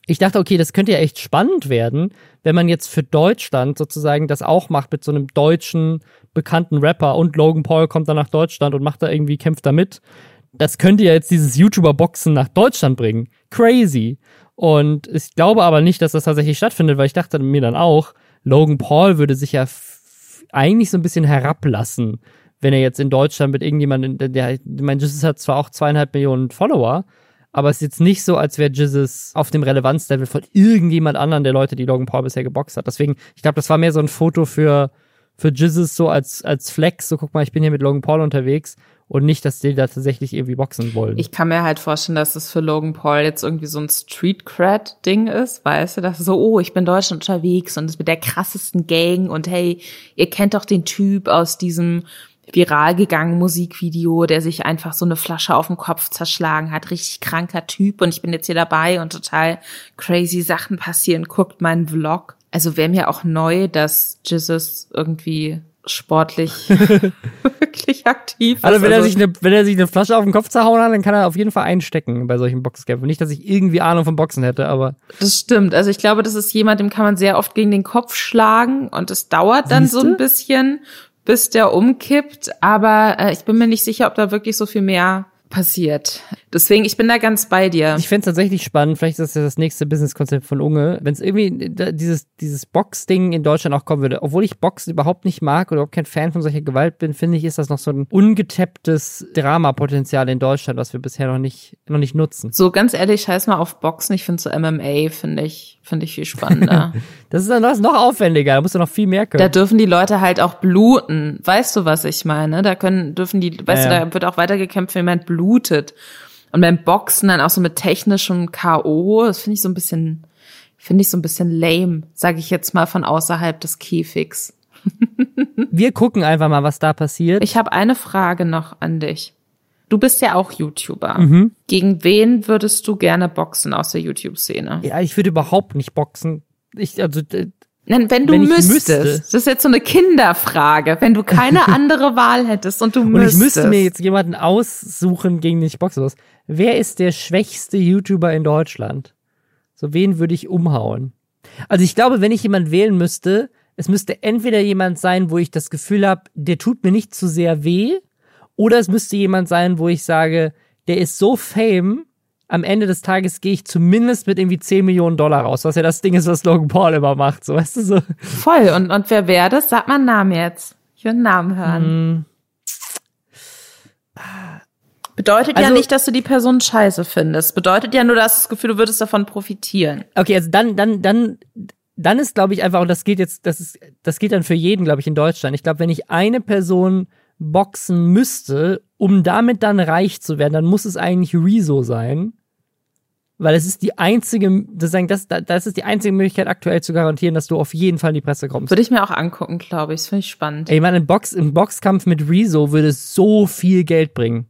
Ich dachte, okay, das könnte ja echt spannend werden, wenn man jetzt für Deutschland sozusagen das auch macht mit so einem deutschen bekannten Rapper und Logan Paul kommt dann nach Deutschland und macht da irgendwie, kämpft da mit. Das könnte ja jetzt dieses YouTuber-Boxen nach Deutschland bringen. Crazy. Und ich glaube aber nicht, dass das tatsächlich stattfindet, weil ich dachte mir dann auch, Logan Paul würde sich ja eigentlich so ein bisschen herablassen, wenn er jetzt in Deutschland mit irgendjemandem, der, ich meine, Jesus hat zwar auch zweieinhalb Millionen Follower, aber es ist jetzt nicht so, als wäre Jesus auf dem Relevanzlevel von irgendjemand anderen der Leute, die Logan Paul bisher geboxt hat. Deswegen, ich glaube, das war mehr so ein Foto für, für Jesus so als, als Flex, so guck mal, ich bin hier mit Logan Paul unterwegs und nicht, dass die da tatsächlich irgendwie boxen wollen. Ich kann mir halt vorstellen, dass es für Logan Paul jetzt irgendwie so ein Street-Cred-Ding ist, weißt du, dass so, oh, ich bin Deutschland unterwegs und ist mit der krassesten Gang und hey, ihr kennt doch den Typ aus diesem viral gegangen Musikvideo, der sich einfach so eine Flasche auf den Kopf zerschlagen hat, richtig kranker Typ und ich bin jetzt hier dabei und total crazy Sachen passieren, guckt meinen Vlog. Also wäre mir auch neu, dass Jesus irgendwie sportlich wirklich aktiv also, wenn er sich eine, wenn er sich eine Flasche auf den Kopf zerhauen hat, dann kann er auf jeden Fall einstecken bei solchen Boxkämpfen. Nicht, dass ich irgendwie Ahnung vom Boxen hätte, aber. Das stimmt. Also ich glaube, das ist jemand, dem kann man sehr oft gegen den Kopf schlagen und es dauert dann Siehste? so ein bisschen, bis der umkippt. Aber äh, ich bin mir nicht sicher, ob da wirklich so viel mehr passiert. Deswegen, ich bin da ganz bei dir. Ich fände tatsächlich spannend, vielleicht ist das ja das nächste Businesskonzept von Unge, wenn es irgendwie dieses, dieses Box-Ding in Deutschland auch kommen würde. Obwohl ich Boxen überhaupt nicht mag oder überhaupt kein Fan von solcher Gewalt bin, finde ich, ist das noch so ein ungetapptes Dramapotenzial in Deutschland, was wir bisher noch nicht, noch nicht nutzen. So ganz ehrlich, scheiß mal auf Boxen. Ich finde so MMA, finde ich, finde ich viel spannender. das ist dann das noch aufwendiger, da musst du noch viel mehr können. Da dürfen die Leute halt auch bluten. Weißt du, was ich meine? Da können, dürfen die, weißt ja, du, da wird auch weitergekämpft, wenn jemand blutet. Und beim Boxen dann auch so mit technischem K.O., das finde ich so ein bisschen, finde ich so ein bisschen lame, sage ich jetzt mal von außerhalb des Käfigs. Wir gucken einfach mal, was da passiert. Ich habe eine Frage noch an dich. Du bist ja auch YouTuber. Mhm. Gegen wen würdest du gerne boxen aus der YouTube-Szene? Ja, ich würde überhaupt nicht boxen. Ich, also, Nein, wenn du wenn müsstest. Müsste. Das ist jetzt so eine Kinderfrage. Wenn du keine andere Wahl hättest und du und müsstest. Und ich müsste mir jetzt jemanden aussuchen, gegen den ich muss. Wer ist der schwächste YouTuber in Deutschland? So, wen würde ich umhauen? Also ich glaube, wenn ich jemanden wählen müsste, es müsste entweder jemand sein, wo ich das Gefühl habe, der tut mir nicht zu sehr weh, oder es müsste jemand sein, wo ich sage, der ist so fame, am Ende des Tages gehe ich zumindest mit irgendwie 10 Millionen Dollar raus, was ja das Ding ist, was Logan Paul immer macht, so weißt du so. Voll. Und, und wer wäre das? Sag mal einen Namen jetzt. Ich will einen Namen hören. Mm. Bedeutet also, ja nicht, dass du die Person scheiße findest. Bedeutet ja nur, dass das Gefühl, du würdest davon profitieren. Okay, also dann, dann, dann, dann ist, glaube ich, einfach, und das geht jetzt, das ist, das geht dann für jeden, glaube ich, in Deutschland. Ich glaube, wenn ich eine Person boxen müsste, um damit dann reich zu werden, dann muss es eigentlich Rezo sein weil es ist die einzige, das, das, das ist die einzige Möglichkeit aktuell zu garantieren, dass du auf jeden Fall in die Presse kommst. Würde ich mir auch angucken, glaube ich. Das finde ich spannend. Ey, ich meine, ein, Box, ein Boxkampf mit Rezo würde so viel Geld bringen.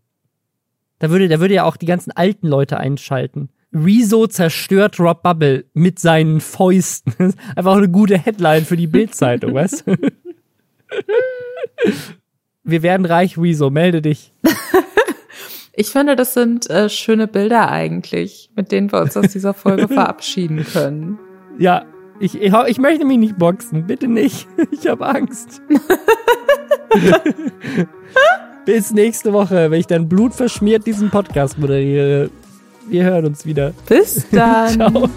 Da würde, da würde ja auch die ganzen alten Leute einschalten. Rezo zerstört Rob Bubble mit seinen Fäusten. Einfach eine gute Headline für die Bildzeitung, weißt du? Wir werden reich, Rezo, melde dich. Ich finde, das sind äh, schöne Bilder eigentlich, mit denen wir uns aus dieser Folge verabschieden können. Ja, ich, ich, ich möchte mich nicht boxen. Bitte nicht. Ich habe Angst. Bis nächste Woche, wenn ich dann blutverschmiert diesen Podcast moderiere. Wir hören uns wieder. Bis dann. Ciao.